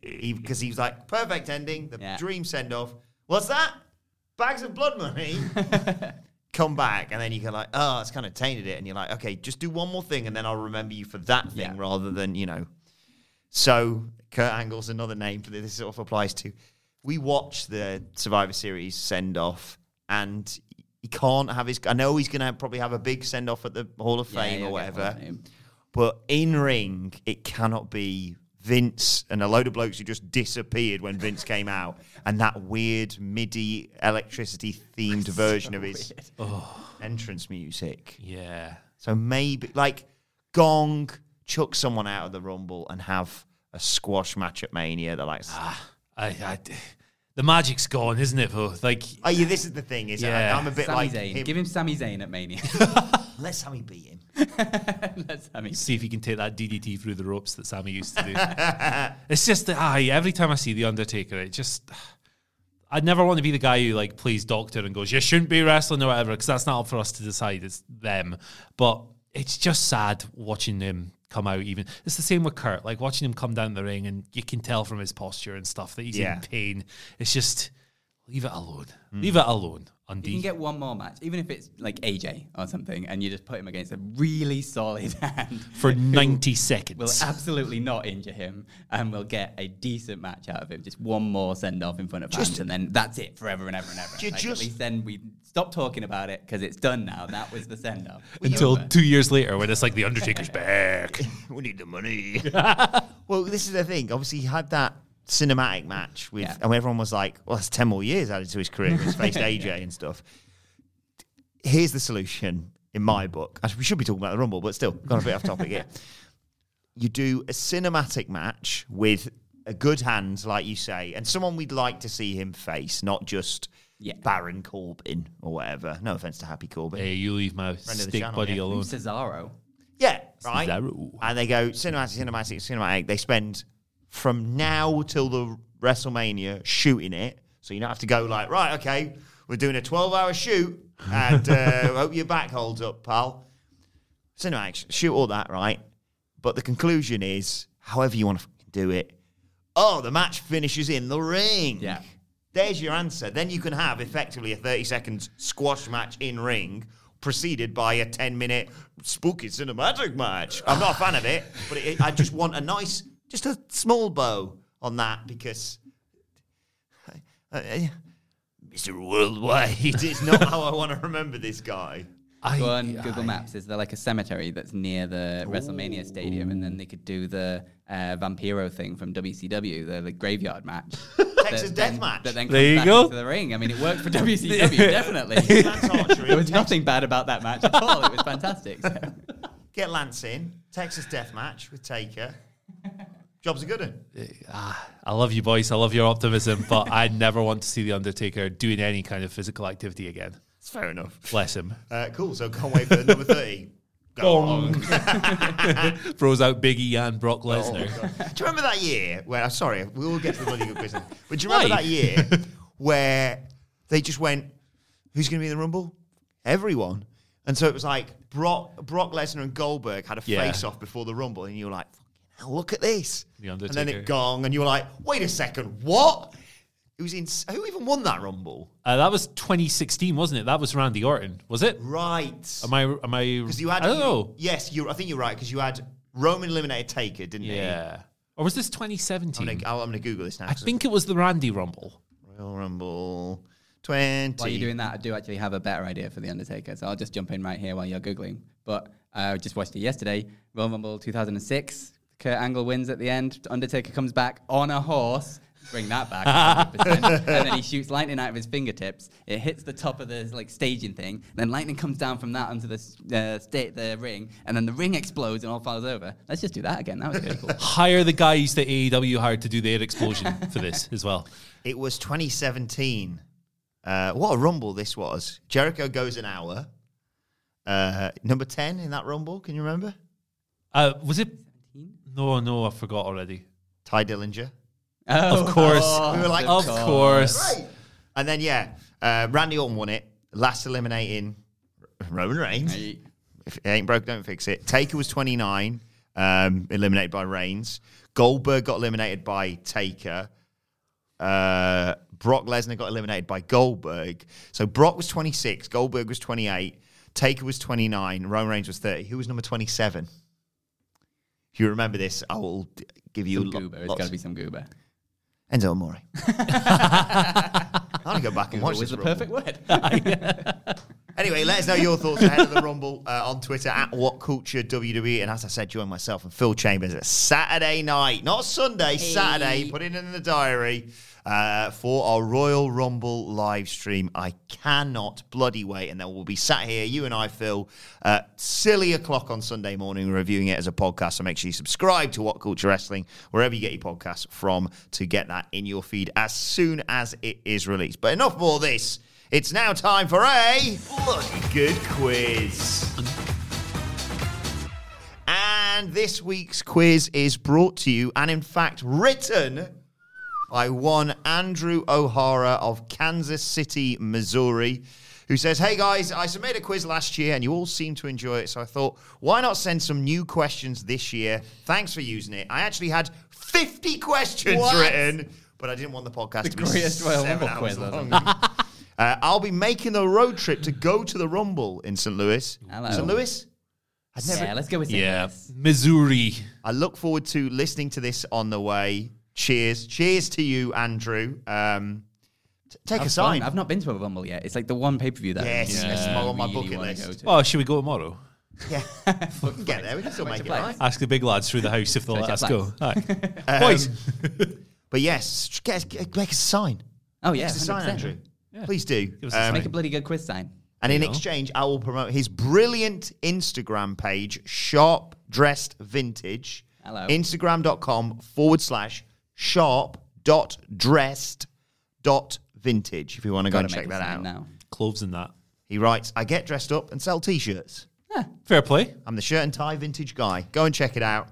Because he, was like, perfect ending, the Yeah. dream send off. What's that? Bags of blood money. Come back, and then you go like, oh, it's kind of tainted it, and you're like, okay, just do one more thing, and then I'll remember you for that thing Yeah. rather than you know. So Kurt Angle's another name that this sort of applies to. We watched the Survivor Series send off, and he can't have his. I know he's going to probably have a big send off at the Hall of Fame he'll or whatever, but in ring it cannot be Vince and a load of blokes who just disappeared when Vince came out, and that weird MIDI electricity themed version of his oh. entrance music. Yeah. So maybe like Gong chuck someone out of the Rumble and have a squash match at Mania. They're like, ah, I, I, the magic's gone, isn't it? Though, like, oh yeah, this is the thing. Is Yeah. I, am a bit Sami like Zayn. him. Give him Sami Zayn at Mania. Let Sami beat him. That's Sami. see if he can take that DDT through the ropes that Sami used to do. it's just that aye, every time I see the Undertaker, it just. I'd never want to be the guy who like plays doctor and goes, "You shouldn't be wrestling" or whatever, because that's not up for us to decide. It's them. But it's just sad watching him come out. Even it's the same with Kurt. Like watching him come down the ring, and you can tell from his posture and stuff that he's Yeah. in pain. It's just leave it alone. Hmm. Leave it alone. You can get one more match, even if it's like AJ or something, and you just put him against a really solid hand for who ninety Will absolutely not injure him, and we'll get a decent match out of him. Just one more send off in front of fans, and then that's it forever and ever and ever. You Like, just- at least then we stop talking about it because it's done now. That was the send off Until two years later, when it's like the Undertaker's back. we need the money. well, this is the thing. Obviously, he had that cinematic match with, Yeah. and everyone was like, "Well, that's ten more years added to his career." He's faced AJ and stuff. Here's the solution in my book. Actually, we should be talking about the Rumble, but still, got a bit off topic here. You do a cinematic match with a good hand, like you say, and someone we'd like to see him face, not just Yeah. Baron Corbin or whatever. No offense to Happy Corbin. Hey, you leave my of stick channel, buddy yeah. alone. Cesaro. Yeah, right. Cesaro. And they go cinematic, cinematic, cinematic. They spend from now till the WrestleMania shooting it, so you don't have to go like, right, okay, we're doing a twelve-hour shoot, and uh, hope your back holds up, pal. Cinematic, shoot all that, right? But the conclusion is, however you want to do it. Oh, the match finishes in the ring. Yeah. There's your answer. Then you can have effectively a 30 seconds squash match in ring, preceded by a 10 minute spooky cinematic match. I'm not a fan of it, but it, I just want a nice, just a small bow on that because. uh, uh, Mr. Worldwide is not how I want to remember this guy. I, Go on Google I- Maps. Is there like a cemetery that's near the WrestleMania stadium, and then they could do the uh, Vampiro thing from WCW, the, the graveyard match, Texas that death then- match. That then There comes you back go. into the ring. I mean, it worked for WCW definitely. Lance Archery. there was nothing bad about that match at all. It was fantastic. So. Get Lance in. Texas death match with Taker. Job's a good one. I love you, boys. I love your optimism, but I never want to see the Undertaker doing any kind of physical activity again. It's fair enough. Bless him. Uh, cool. So can't wait for number 30. Go on. Throws out Biggie and Brock Lesnar. Do you remember that year where, I'm sorry, we will get to the bloody good business, but do you remember Why? that year where they just went, who's going to be in the Rumble? Everyone. And so it was like Brock, Brock Lesnar and Goldberg had a Yeah. face off before the Rumble, and you were like, look at this. The and then Undertaker. it gong, and you were like, wait a second, what? It was in, who even won that Rumble? Uh, that was 2016, wasn't it? That was Randy Orton, was it? Right. Am I? Am I? Because you had, I don't know. Yes, you. I think you're right because you had Roman eliminated Taker, didn't he? Yeah. Or was this 2017? I'm gonna, Google this now. I think it was the Randy Rumble. Royal Rumble 20. While you're doing that, I do actually have a better idea for The Undertaker, so I'll just jump in right here while you're Googling. But uh, I just watched it yesterday Royal Rumble 2006. Kurt Angle wins at the end. Undertaker comes back on a horse. Bring that back, 100%. and then he shoots lightning out of his fingertips. It hits the top of the like staging thing. Then lightning comes down from that onto the uh, sta- the ring, and then the ring explodes and all falls over. Let's just do that again. That was pretty cool. Hire the guys that AEW hired to do the air explosion for this as well. It was 2017. Uh, what a Rumble this was. Jericho goes an hour. Uh, number 10 in that Rumble, can you remember? Uh, was it No, no, I forgot already. Tye Dillinger. Oh, Of course. we were like, of course. Right. And then, yeah, uh, Randy Orton won it. Last eliminating Roman Reigns. If it ain't broke, don't fix it. Taker was 29, um, eliminated by Reigns. Goldberg got eliminated by Taker. Uh, Brock Lesnar got eliminated by Goldberg. So Brock was 26, Goldberg was 28, Taker was 29, Roman Reigns was 30. Who was number 27? If you remember this, I will give you Some lo- goober. It's got to be some goober. Enzo Amore. I want to go back and watch was this. the Rumble. perfect word. Anyway, let us know your thoughts ahead of the Rumble uh, on Twitter at What Culture WWE. And as I said, join myself and Phil Chambers at Saturday night, not Sunday, Saturday. Put it in the diary uh, for our Royal Rumble live stream. I cannot bloody wait. And then we'll be sat here, you and I, Phil, silly o'clock on Sunday morning, reviewing it as a podcast. So make sure you subscribe to What Culture Wrestling wherever you get your podcasts from to get that in your feed as soon as it is released. But enough all this. It's now time for a bloody good quiz. And this week's quiz is brought to you and, in fact, written by one Andrew O'Hara of Kansas City, Missouri, who says, Hey guys, I submitted a quiz last year and you all seem to enjoy it. So I thought, why not send some new questions this year? Thanks for using it. I actually had 50 questions What? written, but I didn't want the podcast The to be greatest Royal seven Rumble hours quiz, long. wasn't Uh, I'll be making a road trip to go to the Rumble in St. Louis. Hello. St. Louis? I'd never, yeah, let's go with St. Yeah. Louis. Missouri. I look forward to listening to this on the way. Cheers. Cheers to you, Andrew. Um, t- take a Have sign. fun. I've not been to a Rumble yet. It's like the one pay per view that Yes, I it's on my really bucket list. go to. Oh, should we go tomorrow? Yeah. we can get there. We can still make it right. Ask the big lads through the house if they'll let us go. Flags. Aye. Boys. But yes, get, get, make us a sign. Oh yeah, Make us a sign, 100%. Andrew. Please do. us Um, sign. Make a bloody good quiz sign. And in exchange, I will promote his brilliant Instagram page, Sharp Dressed Vintage. Hello. Instagram.com forward slash sharp dot dressed dot vintage. If you want to go and check that out. now. Clothes and that. He writes, I get dressed up and sell t shirts. Yeah, Fair play. I'm the shirt and tie vintage guy. Go and check it out.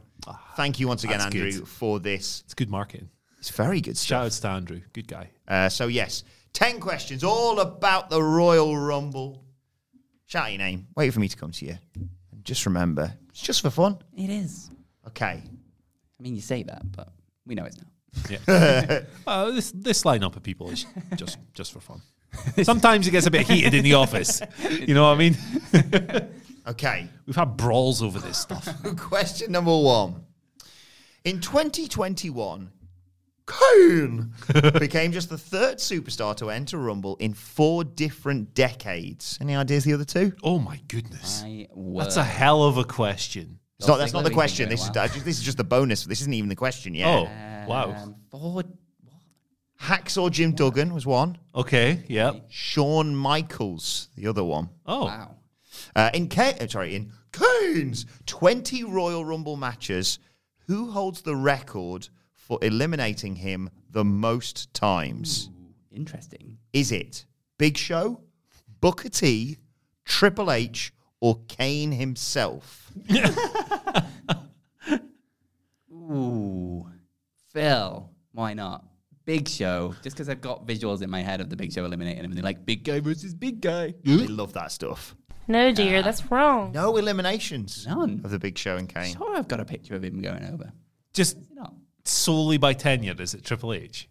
Thank you once again, that's Andrew, good. for this. It's good marketing. It's very good stuff. Shout outs to Andrew. Good guy. Uh, so, yes, 10 questions all about the Royal Rumble. Shout out your name. Wait for me to come to you. And just remember, it's just for fun. It is. Okay. I mean, you say that, but we know it's not. Yeah. well, this this lineup of people is just just for fun. Sometimes it gets a bit heated in the office. You know what I mean? Okay. We've had brawls over this stuff. Question number one. In 2021, Kane became just the third superstar to enter Rumble in four different decades. Any ideas the other two? Oh my goodness. My That's a hell of a question. It's not, that's not the question. he's This is, been this is just the bonus. This isn't even the question yet. Oh, wow. Um, four. Hacksaw Jim Duggan was one. Okay, yeah. Shawn Michaels, the other one. Oh, Wow. Uh, in Ka- uh, sorry, in Kane's 20 Royal Rumble matches, who holds the record for eliminating him the most times? Interesting. Is it Big Show, Booker T, Triple H, or Kane himself? Ooh. Phil. Why not? Big Show. Just because I've got visuals in my head of the Big Show eliminating him, and they're like, big guy versus big guy. They love that stuff. No, dear, that's wrong. No eliminations None. of the Big Show and Kane. Sure, I've got a picture of him going over. just You solely by tenure, is it Triple H?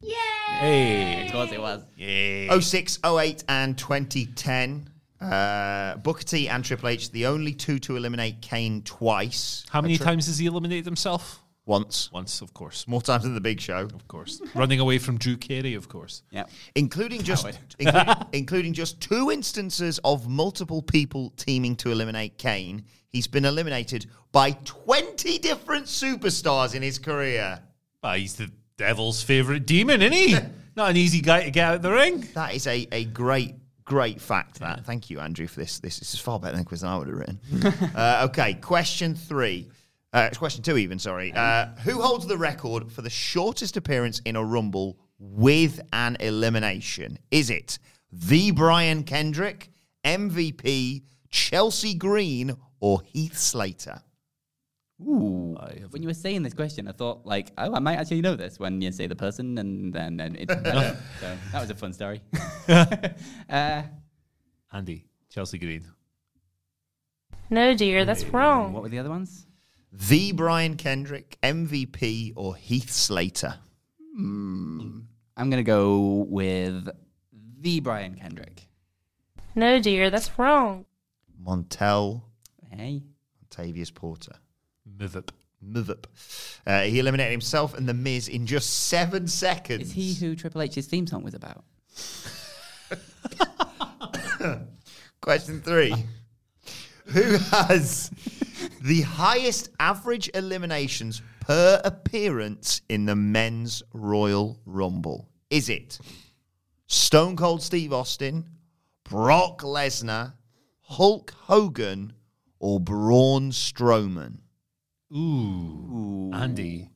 Yay! Hey. of course it was. Yeah. 06, 08, and 2010. Uh, Booker T and Triple H, the only two to eliminate Kane twice. How many tri- times has he eliminated himself? Once. Once, of course. More times than the Big Show. Of course. Running away from Drew Carey, of course. Yeah. including just including, including just two instances of multiple people teaming to eliminate Kane. He's been eliminated by 20 different superstars in his career. Ah, he's the devil's favourite demon, isn't he? Not an easy guy to get out of the ring. That is a, a great, great fact. That. Thank you, Andrew, for this. This, this is far better than the quiz I would have written. uh, okay, question three. Uh, it's question two, even, sorry. Uh, who holds the record for the shortest appearance in a Rumble with an elimination? Is it the Brian Kendrick, MVP, Chelsea Green, or Heath Slater? Ooh. I have- When you were saying this question, I thought like, oh, I might actually know this when you say the person, and then and it. so that was a fun story. uh, Andy, Chelsea Green. No, dear, that's wrong. what were the other ones? The Brian Kendrick, MVP, or Heath Slater? I'm gonna go with the Brian Kendrick. No, dear, that's wrong. Montel Hey, Vontavious Porter. Mivip. Mivip. Uh, he eliminated himself and The Miz in just seven seconds. is he who Triple H's theme song was about? Question three. Who has the highest average eliminations per appearance in the men's Royal Rumble? Is it Stone Cold Steve Austin, Brock Lesnar, Hulk Hogan, or Braun Strowman? Ooh. Andy.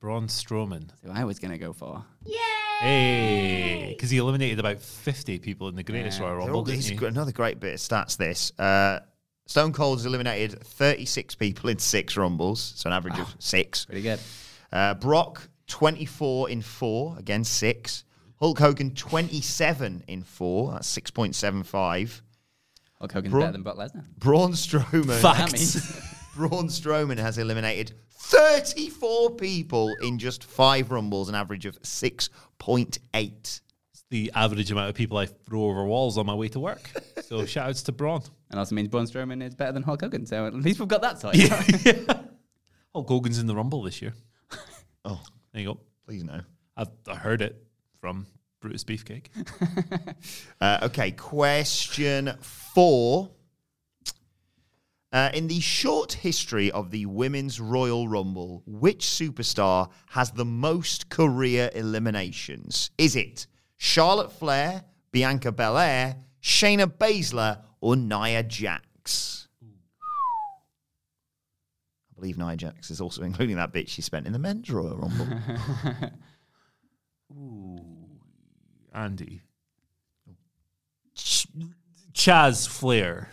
Braun Strowman. So I was gonna go for. Yay! Hey, because he eliminated about 50 people in the Greatest Yeah. Royal They're Rumble, all- didn't it's he? got another great bit of stats. This uh, Stone Cold has eliminated 36 people in six Rumbles, so an average of six. Pretty good. Uh, Brock 24 in four, again six. Hulk Hogan 27 in four, that's 6.75. Hulk Hogan's Braun- better than Brock Lesnar. Braun Strowman. Facts. Braun Strowman has eliminated 34 people in just five Rumbles, an average of 6.8. It's the average amount of people I throw over walls on my way to work. So shout outs to Braun. And also means Braun Strowman is better than Hulk Hogan. So at least we've got that sorted. out. Hulk Hogan's in the Rumble this year. Oh, There you go. please no. I've I heard it from Brutus Beefcake. Uh, okay, question four. Uh, in the short history of the Women's Royal Rumble, which superstar has the most career eliminations? Is it Charlotte Flair, Bianca Belair, Shayna Baszler, or Nia Jax? I believe Nia Jax is also including that bit she spent in the Men's Royal Rumble. Ooh, Andy. Ch- Chaz Flair.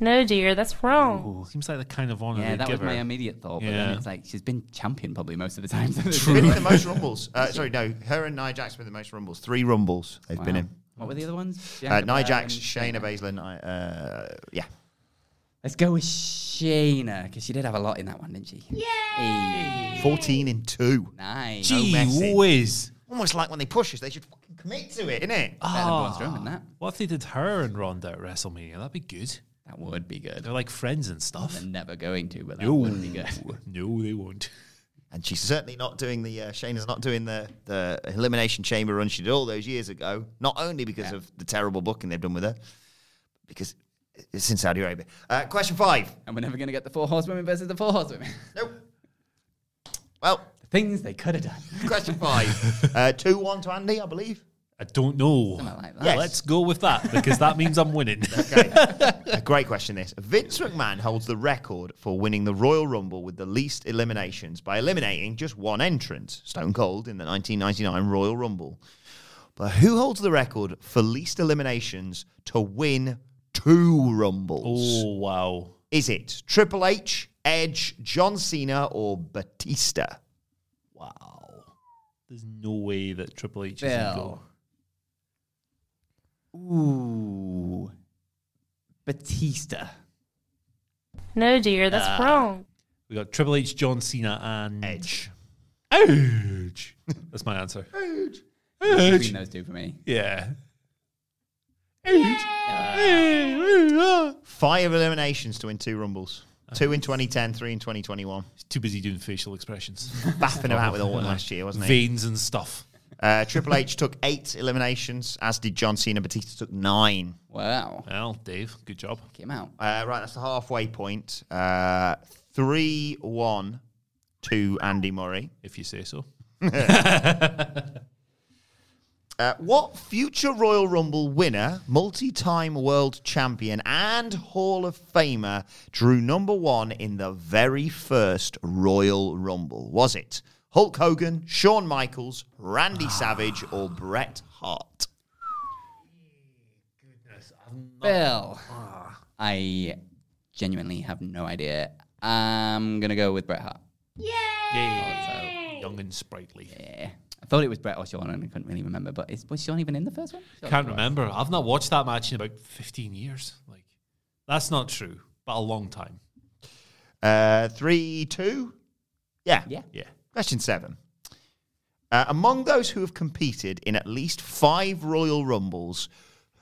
No, dear, that's wrong. Seems like the kind of honor yeah, they that was give my immediate thought. But then Yeah. it's like she's been champion probably most of the time. Winning the most Rumbles. Uh, sorry, no, her and Nia Jax win the most Rumbles. Three Rumbles they've been Wow. in. What were the other ones? Uh, Nia Jax, Shayna Baszler, Nia- uh, yeah. Let's go with Shayna because she did have a lot in that one, didn't she? Yay! 14 in 2. Nice. Gee messy. whiz. Almost like when they push us, they should fucking commit to it, innit? Better than Braun Strowman, that. What if they did her and Ronda at WrestleMania? That'd be good. That would be good. They're like friends and stuff. They're never going to, but that No, would be good. no, they won't. And she's certainly not doing the, uh, Shayna's not doing the, the Elimination Chamber run she did all those years ago. Not only because of the terrible booking they've done with her, because it's in Saudi Arabia. Uh, question five. And we're never going to get the four horsewomen versus the four horsewomen. Nope. Well, the things they could have done. question five. uh, 2 1 to Andy, I believe. I don't know. Like. Yes. Let's go with that because that means I'm winning. Okay. a great question, this. Vince McMahon holds the record for winning the Royal Rumble with the least eliminations by eliminating just one entrant, Stone Cold, in the 1999 Royal Rumble. But who holds the record for least eliminations to win two Rumbles? oh, wow. Is it Triple H, Edge, John Cena, or Batista? Wow. There's no way that Triple H is Bill. In goal. Ooh. Batista. No, dear, that's Ah. wrong. We got Triple H, John Cena, and Edge. Edge. That's my answer. Edge. Between those two for me. Yeah. Edge. Uh, Five eliminations to win two Rumbles. Uh-huh. Two in 2010, three in 2021. He's too busy doing facial expressions. Baffing about with Orton uh-huh. last year, wasn't he? Veins and stuff. Uh, Triple H took eight eliminations, as did John Cena. Batista took nine. Wow. Well, Dave, good job. Came out. Uh, right, that's the halfway point. Uh, 3 1 to Andy Murray. If you say so. Uh, what future Royal Rumble winner, multi time world champion, and Hall of Famer drew number one in the very first Royal Rumble? Was it Hulk Hogan, Shawn Michaels, Randy Savage, or Bret Hart? Goodness, I've Bill. I genuinely have no idea. I'm gonna go with Bret Hart. Yeah. Young and sprightly. Yeah. I thought it was Bret or Sean, and I couldn't really remember. But is, was Sean even in the first one? Sure, Can't he was. remember. I've not watched that match in about 15 years. Like, that's not true, but a long time. Uh, three, two. Yeah. Yeah. Yeah. Question seven. Uh, among those who have competed in at least five Royal Rumbles,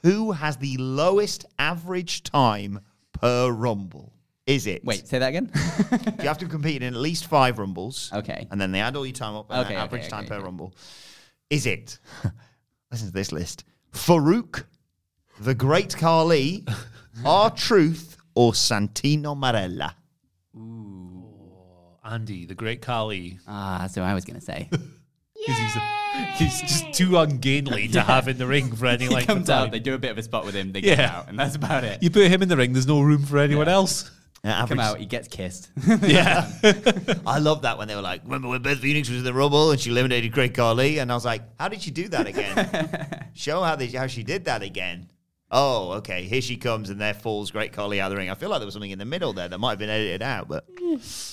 who has the lowest average time per Rumble? Is it? Wait, say that again. You have to compete in at least five Rumbles. Okay. And then they add all your time up and Okay, average okay, time per. Rumble. Is it? listen to this list Faarooq, the Great Khali, R Truth, or Santino Marella? Andy, the great Khali. ah, that's what I was gonna say. Because he's, he's just too ungainly to have in the ring for any he length of comes out, time. they do a bit of a spot with him, they get Yeah. out, and that's about it. You put him in the ring, there's no room for anyone else. Yeah, Come out, he gets kissed. Yeah. I love that when they were like, remember when Beth Phoenix was in the Rumble and she eliminated Great Khali? And I was like, how did she do that again? Show how, they, how she did that again. Oh, okay. Here she comes, and there falls Great Khali out of the ring. I feel like there was something in the middle there that might have been edited out, but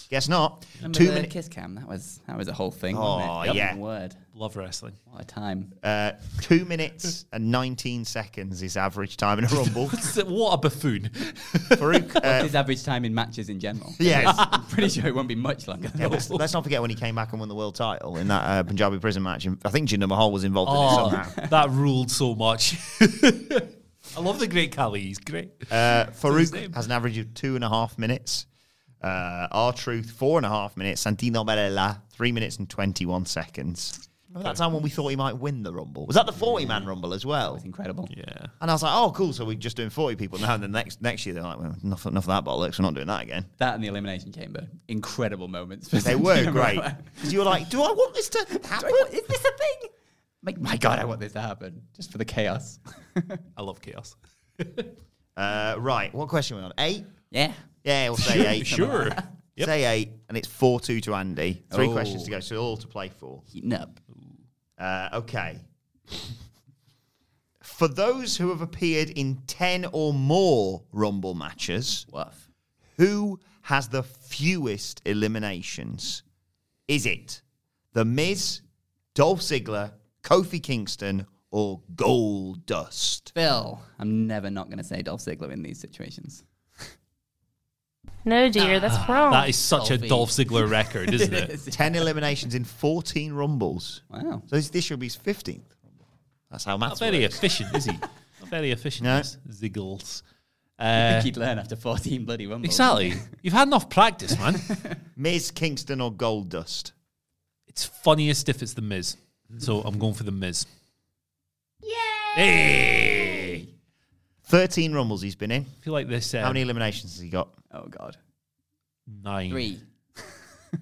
guess not. Remember Two the minutes. kiss cam? That was that was a whole thing. Oh, wasn't it? yeah. Word. Love wrestling. What a time. Uh, two minutes and 19 seconds is average time in a Rumble. what a buffoon. Faarooq, What's uh, his average time in matches in general? Yes. I'm pretty sure it won't be much longer. yeah, let's, let's not forget when he came back and won the world title in that uh, Punjabi prison match. I think Jinder Mahal was involved in it somehow. that ruled so much. I love the great Khali. He's great. Uh, his Faarooq has an average of two and a half minutes. Uh, R Truth, four and a half minutes. Santino Marella, three minutes and 21 seconds. Remember that time when we thought he might win the Rumble? Was that the 40 man Rumble as well? It's incredible. Yeah. And I was like, oh, cool. So we're just doing 40 people now. And then next next year, they're like, well, enough, enough of that bollocks. We're not doing that again. That and the Elimination Chamber. Incredible moments. They were Santino great. Because you were like, do I want this to happen? Is this a thing? Like, my God, I want this to happen just for the chaos. I love chaos. Uh, right. What question are we on? Eight? yeah. Yeah, we'll say eight. Sure. Yep. Say eight. And it's 4 2 to Andy. Three Oh. questions to go. So all to play for. Heating up. Uh, okay. For those who have appeared in 10 or more Rumble matches, Woof. who has the fewest eliminations? Is it The Miz, Dolph Ziggler, Kofi Kingston, or Gold Dust? Phil, I'm never not going to say Dolph Ziggler in these situations. No, dear, that's wrong. That is such a Dolphy. Dolph Ziggler record, isn't it? 10 eliminations in 14 Rumbles. Wow. So this, this should be his 15th. That's how Not maths very works. efficient, is he? Not very efficient. No. is Ziggles. I Uh, think he'd learn after 14 bloody rumbles. exactly. You've had enough practice, man. Miz, Kingston, or Gold Dust? It's funniest if it's the Miz. So I'm going for the Miz. Hey! 13 Rumbles he's been in. I feel like this. Um, How many eliminations has he got? Oh, God. Nine. Three.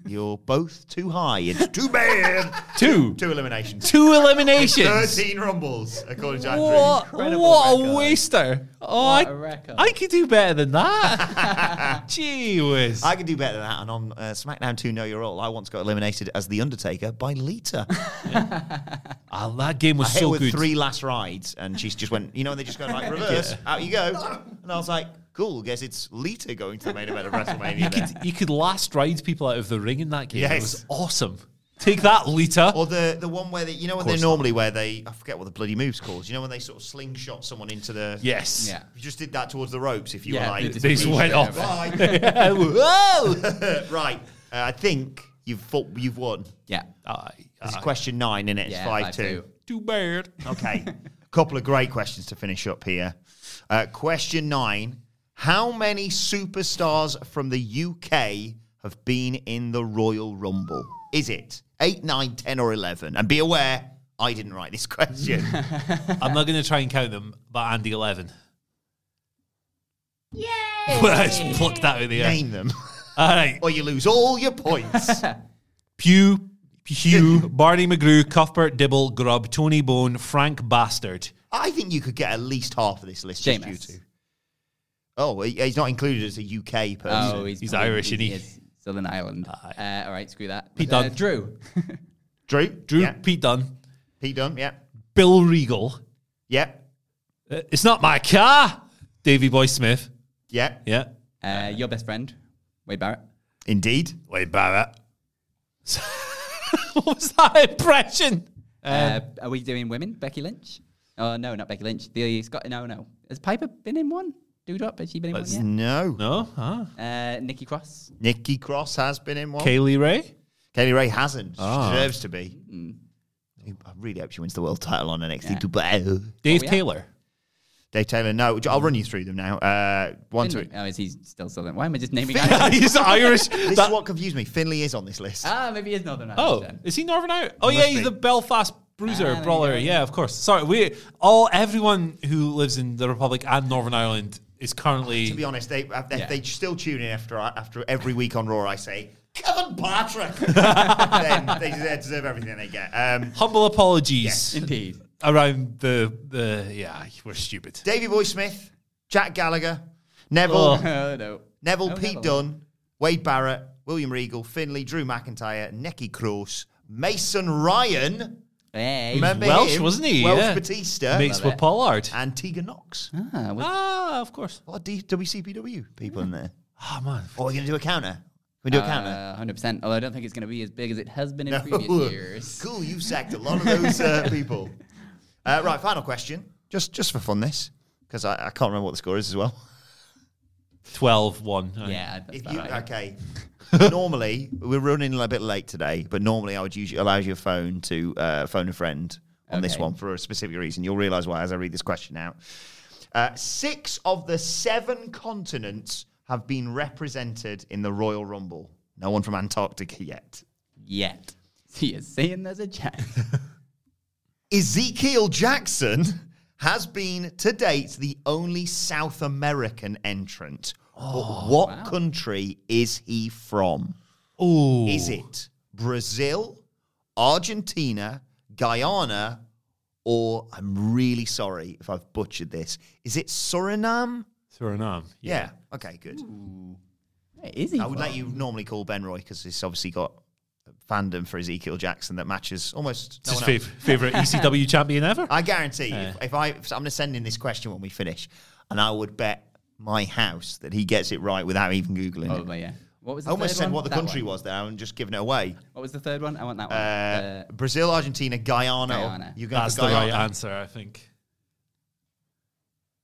You're both too high. It's too bad. Two. Two eliminations. Two eliminations. 13 Rumbles, according to Andrew. What, Incredible what a waster. Oh, What I, a record. I could do better than that. Gee whiz. I can do better than that. And on uh, SmackDown 2 Know Your Role, I once got eliminated as The Undertaker by Lita. Oh, that game was I hit so her with good. three last rides, and she just went, you know, and they just go like reverse, out you go. And I was like, cool, guess it's Lita going to the main event of WrestleMania. you, could, you could last ride people out of the ring in that game. It Yes. was awesome. Take that, Lita. Or the, the one where they, you know, when they not. normally where they, I forget what the bloody move's called. You know, when they sort of slingshot someone into the. Yes. Yeah. You just did that towards the ropes if you Yeah, were like. they They just went off. Bye. Whoa! right. Uh, I think you've fought, you've won. Yeah. Aye, This is question nine, innit? It's Yeah, 5 2. 5-2. Too bad. Okay. A couple of great questions to finish up here. Uh, question nine How many superstars from the UK have been in the Royal Rumble? Is it 8, 9, 10, or 11? And be aware, I didn't write this question. I'm not going to try and count them, but Andy 11. Yay! I just plucked that out of the air. Name them, All right. or you lose all your points. Pew, Hugh, Barney McGrew, Cuthbert Dibble, Grubb, Tony Bone, Frank Bastard. I think you could get at least half of this list just due Sheamus. To. Oh, he- he's not included as a UK person. Oh, he's, He's Irish, isn't he? is Southern Ireland. Uh, all right, screw that. Pete Uh, Dunne. Drew. Drew? Drew, Yeah. Pete Dunne, Pete Dunne, yeah. Bill Regal. Yeah. Uh, it's not my car. Davey Boy Smith. Yeah. Yeah. Uh, your best friend, Wade Barrett. Indeed. Wade Barrett. what was that impression? Uh, are we doing women? Becky Lynch? Oh no, not Becky Lynch. The Scott. No, no. Has Piper been in one? Doudrop? Has she been in Let's- one No. No? Huh? Uh, Nikki Cross. Nikki Cross has been in one. Kay Lee Ray? Kay Lee Ray hasn't. Ah. She deserves to be. Mm. I really hope she wins the world title on NXT. Yeah. Dubai. Dave yeah. Taylor. Dave Taylor, no. I'll run you through them now. Uh, one, two. Finlay. Oh, is he still Southern? Why am I just naming? He's Irish. This That- is what confused me. Finlay is on this list. ah, maybe he is Northern Irish. oh, then. is he Northern Irish? Oh, Must yeah, he's be. the Belfast Bruiser Ah, there you brawler. go. Yeah, of course. Sorry, we all everyone who lives in the Republic and Northern Ireland is currently. to be honest, they uh, they, Yeah. they still tune in after after every week on Raw. I say Kevin Patrick. then they deserve, deserve everything they get. Um, humble apologies Yes. Indeed. around the the yeah we're stupid. Davey Boy Smith, Jack Gallagher, Neville, Oh. No. Neville, Oh, Pete Neville. Dunne, Wade Barrett, William Regal, Finlay, Drew McIntyre, Nikki Cross, Mason Ryan. Hey. Remember Welsh, him? wasn't he? Welsh Yeah. Batista Mates Love with. Pollard. and Tegan Nox. Ah, was- Ah, of course. A lot of D- WCPW people in there. Ah man. Or we're going to do a counter. We do a counter. Uh, Hundred percent. Although I don't think it's going to be as big as it has been in No. previous years. Cool, you've sacked a lot of those uh, people. Uh, right, final question. Just just for fun, this because I, I can't remember what the score is as well. 12-1. Yeah, that's If about you right. okay, normally we're running a bit late today, but normally I would usually allow your phone to uh, phone a friend on this one for a specific reason. You'll realise why as I read this question out. Uh, six of the seven continents have been represented in the Royal Rumble. No one from Antarctica yet. Yet. You're saying there's a chance. Ezekiel Jackson has been to date the only South American entrant. But oh, what country is he from? Oh. Is it Brazil, Argentina, Guyana, or I'm really sorry if I've butchered this. Is it Suriname? Suriname. Yeah. Okay, good. Hey, is he? I would let you normally call Ben Roy because he's obviously got fandom for Ezekiel Jackson that matches almost no his fav- favorite ECW champion ever. I guarantee if, if I, if I'm going to send in this question when we finish, and I would bet my house that he gets it right without even googling Oh, it. but yeah. What was I almost third said one? what the That country one. was there and just giving it away. What was the third one? I want that one. Uh, Uh, Brazil, Argentina, Guyana. Guyana. You're going That's the Guyana. right answer, I think.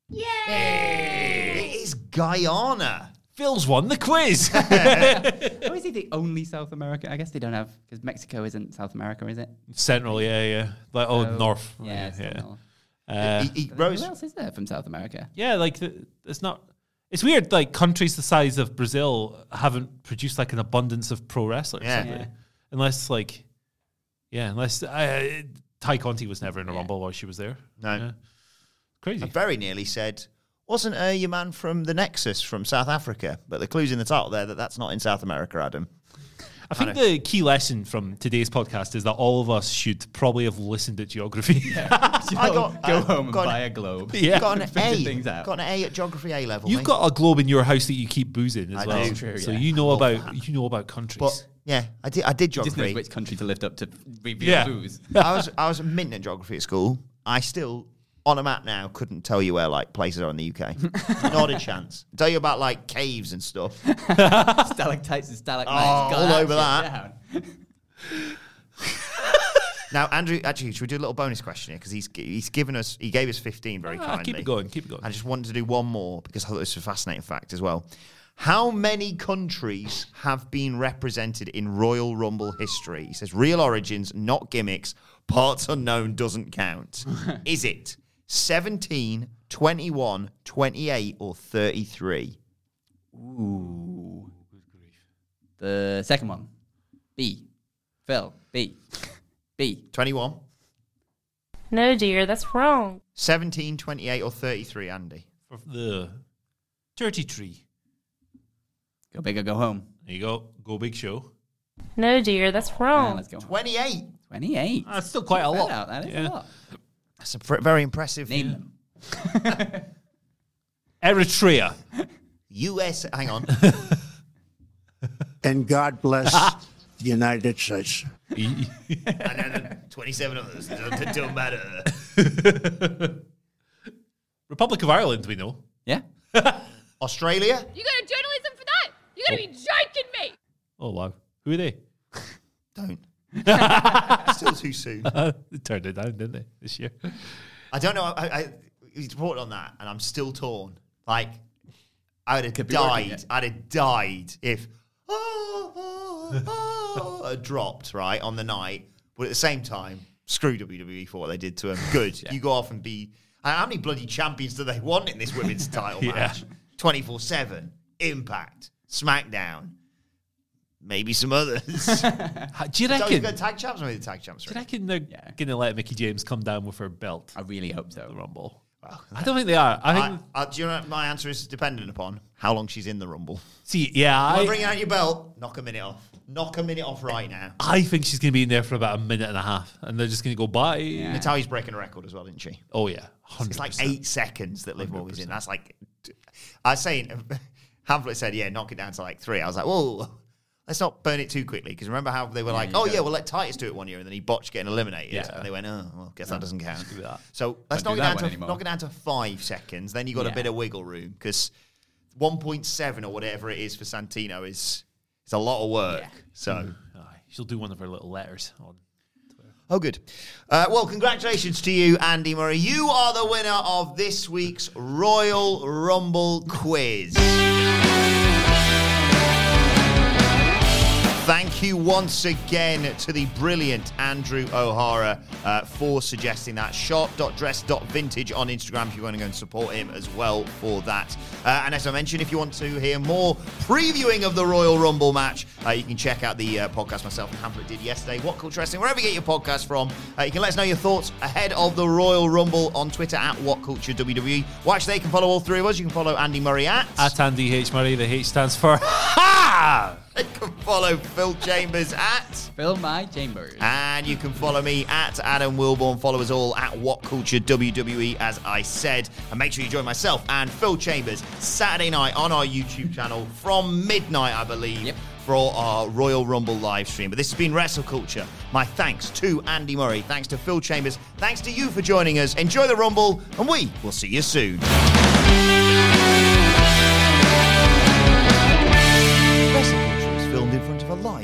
Yay! It is Guyana. Phil's won the quiz. oh, is he the only South America? I guess they don't have because Mexico isn't South America, is it? Central, yeah, yeah. Like oh, Oh, north. Yeah. it's not north. Uh, he, he Who rose. else is there from South America? yeah, like the, it's not. It's weird. Like countries the size of Brazil haven't produced like an abundance of pro wrestlers, Yeah. have they? Yeah. Unless like, yeah, unless uh, Tay Conti was never in a Yeah. rumble while she was there. No. Yeah. crazy. I very nearly said, wasn't uh, your man from the Nexus from South Africa? But the clue's in the title there that that's not in South America, Adam. I think the key lesson from today's podcast is that all of us should probably have listened at geography. I got Go uh, home and got buy an, a globe. Yeah. got an A. things out. Got an A at geography A level. You've mate. got a globe in your house that you keep boozing as I well. do. True, so yeah. you know about that. you know about countries. But yeah, I did. I did Just knows geography. which country to lift up to review Yeah. booze. I was I was a mint at geography at school. I still on a map now couldn't tell you where like places are in the UK. Not a chance. Tell you about like caves and stuff. Stalactites and stalagmites. Oh, all over that. Now, Andrew, actually, should we do a little bonus question here because he's he's given us he gave us fifteen very Ah, kindly. keep it going, keep it going. I just wanted to do one more because I thought this was a fascinating fact as well. How many countries have been represented in Royal Rumble history? He says real origins, not gimmicks. Parts unknown doesn't count. Is it 17, 21, 28, or 33? Ooh. The second one. B. Phil. B. B. 21, No, dear, that's wrong. 17, 28, or 33, Andy? For the 33. Go big or go home. There you go. Go big show. No, dear, that's Yeah, wrong. let's go. 28. 28. That's still quite a Spread lot. out, That is Yeah. a lot. That's a pr- very impressive. Name them. Eritrea. US, hang on. and God bless the United States. and then 27 others. Don't, don't matter. Republic of Ireland, we know. Yeah. Australia? You got a journalism for that? You gotta be joking me. Oh wow, who are they? Don't. Still too soon. they turned it down, didn't they, this year? I don't know. I, I he's reported on that, and I'm still torn. Like, I would have Could be working died. it. I'd have died if ah, ah, had dropped right on the night. But at the same time, screw WWE for what they did to him. Good. You go off and be. How many bloody champions do they want in this women's title Yeah. match? Twenty four seven. Impact. SmackDown. Maybe some others. Ha- Do you Don't reckon? go tag champs. Maybe the tag champs. Do you Right? reckon they're Yeah. going to let Mickie James come down with her belt? I really hope so. The Rumble. I don't think they are. I I, think. I, do you know my answer is dependent upon how long she's in the Rumble. see, yeah, I, I, bring out your belt. Knock a minute off. Knock a minute off right now. I think she's going to be in there for about a minute and a half, and they're just going to go bye. Natalya's breaking a record as well, didn't she? Oh yeah, 100%. It's like eight seconds that Liv Morgan's in. That's like, I was saying, Hamflett said, yeah, knock it down to like three. I was like, whoa, let's not burn it too quickly. Because remember how they were like, oh, go. yeah, we'll let Titus do it one year. And then he botched getting eliminated. Yeah. And they went, oh, well, guess that doesn't count. do that. So let's Don't do it, that down to, knock it down to five seconds. Then you got a bit of wiggle room. Because 1.7 or whatever it is for Santino is, is a lot of work. Yeah. So. Aye, she'll do one of her little letters on. Oh, good. Uh, well, congratulations to you, Andy Murray. You are the winner of this week's Royal Rumble quiz. Thank you once again to the brilliant Andrew O'Hara uh, for suggesting that. Shop.dress.vintage on Instagram if you want to go and support him as well for that. Uh, and as I mentioned, if you want to hear more previewing of the Royal Rumble match, uh, you can check out the uh, podcast myself and Hamflett did yesterday. What Culture Wrestling, wherever you get your podcast from. Uh, you can let us know your thoughts ahead of the Royal Rumble on Twitter at What Culture WWE. Watch there, you can follow all three of us. You can follow Andy Murray at. At Andy H Murray, the H stands for ha. You can follow Phil Chambers at. Phil my chambers. And you can follow me at Adam Wilborn. Follow us all at What Culture WWE, as I said. And make sure you join myself and Phil Chambers Saturday night on our YouTube channel from midnight, I believe. Yep. For our Royal Rumble live stream. But this has been Wrestle Culture. My thanks to Andy Murray. Thanks to Phil Chambers. Thanks to you for joining us. Enjoy the Rumble, and we will see you soon.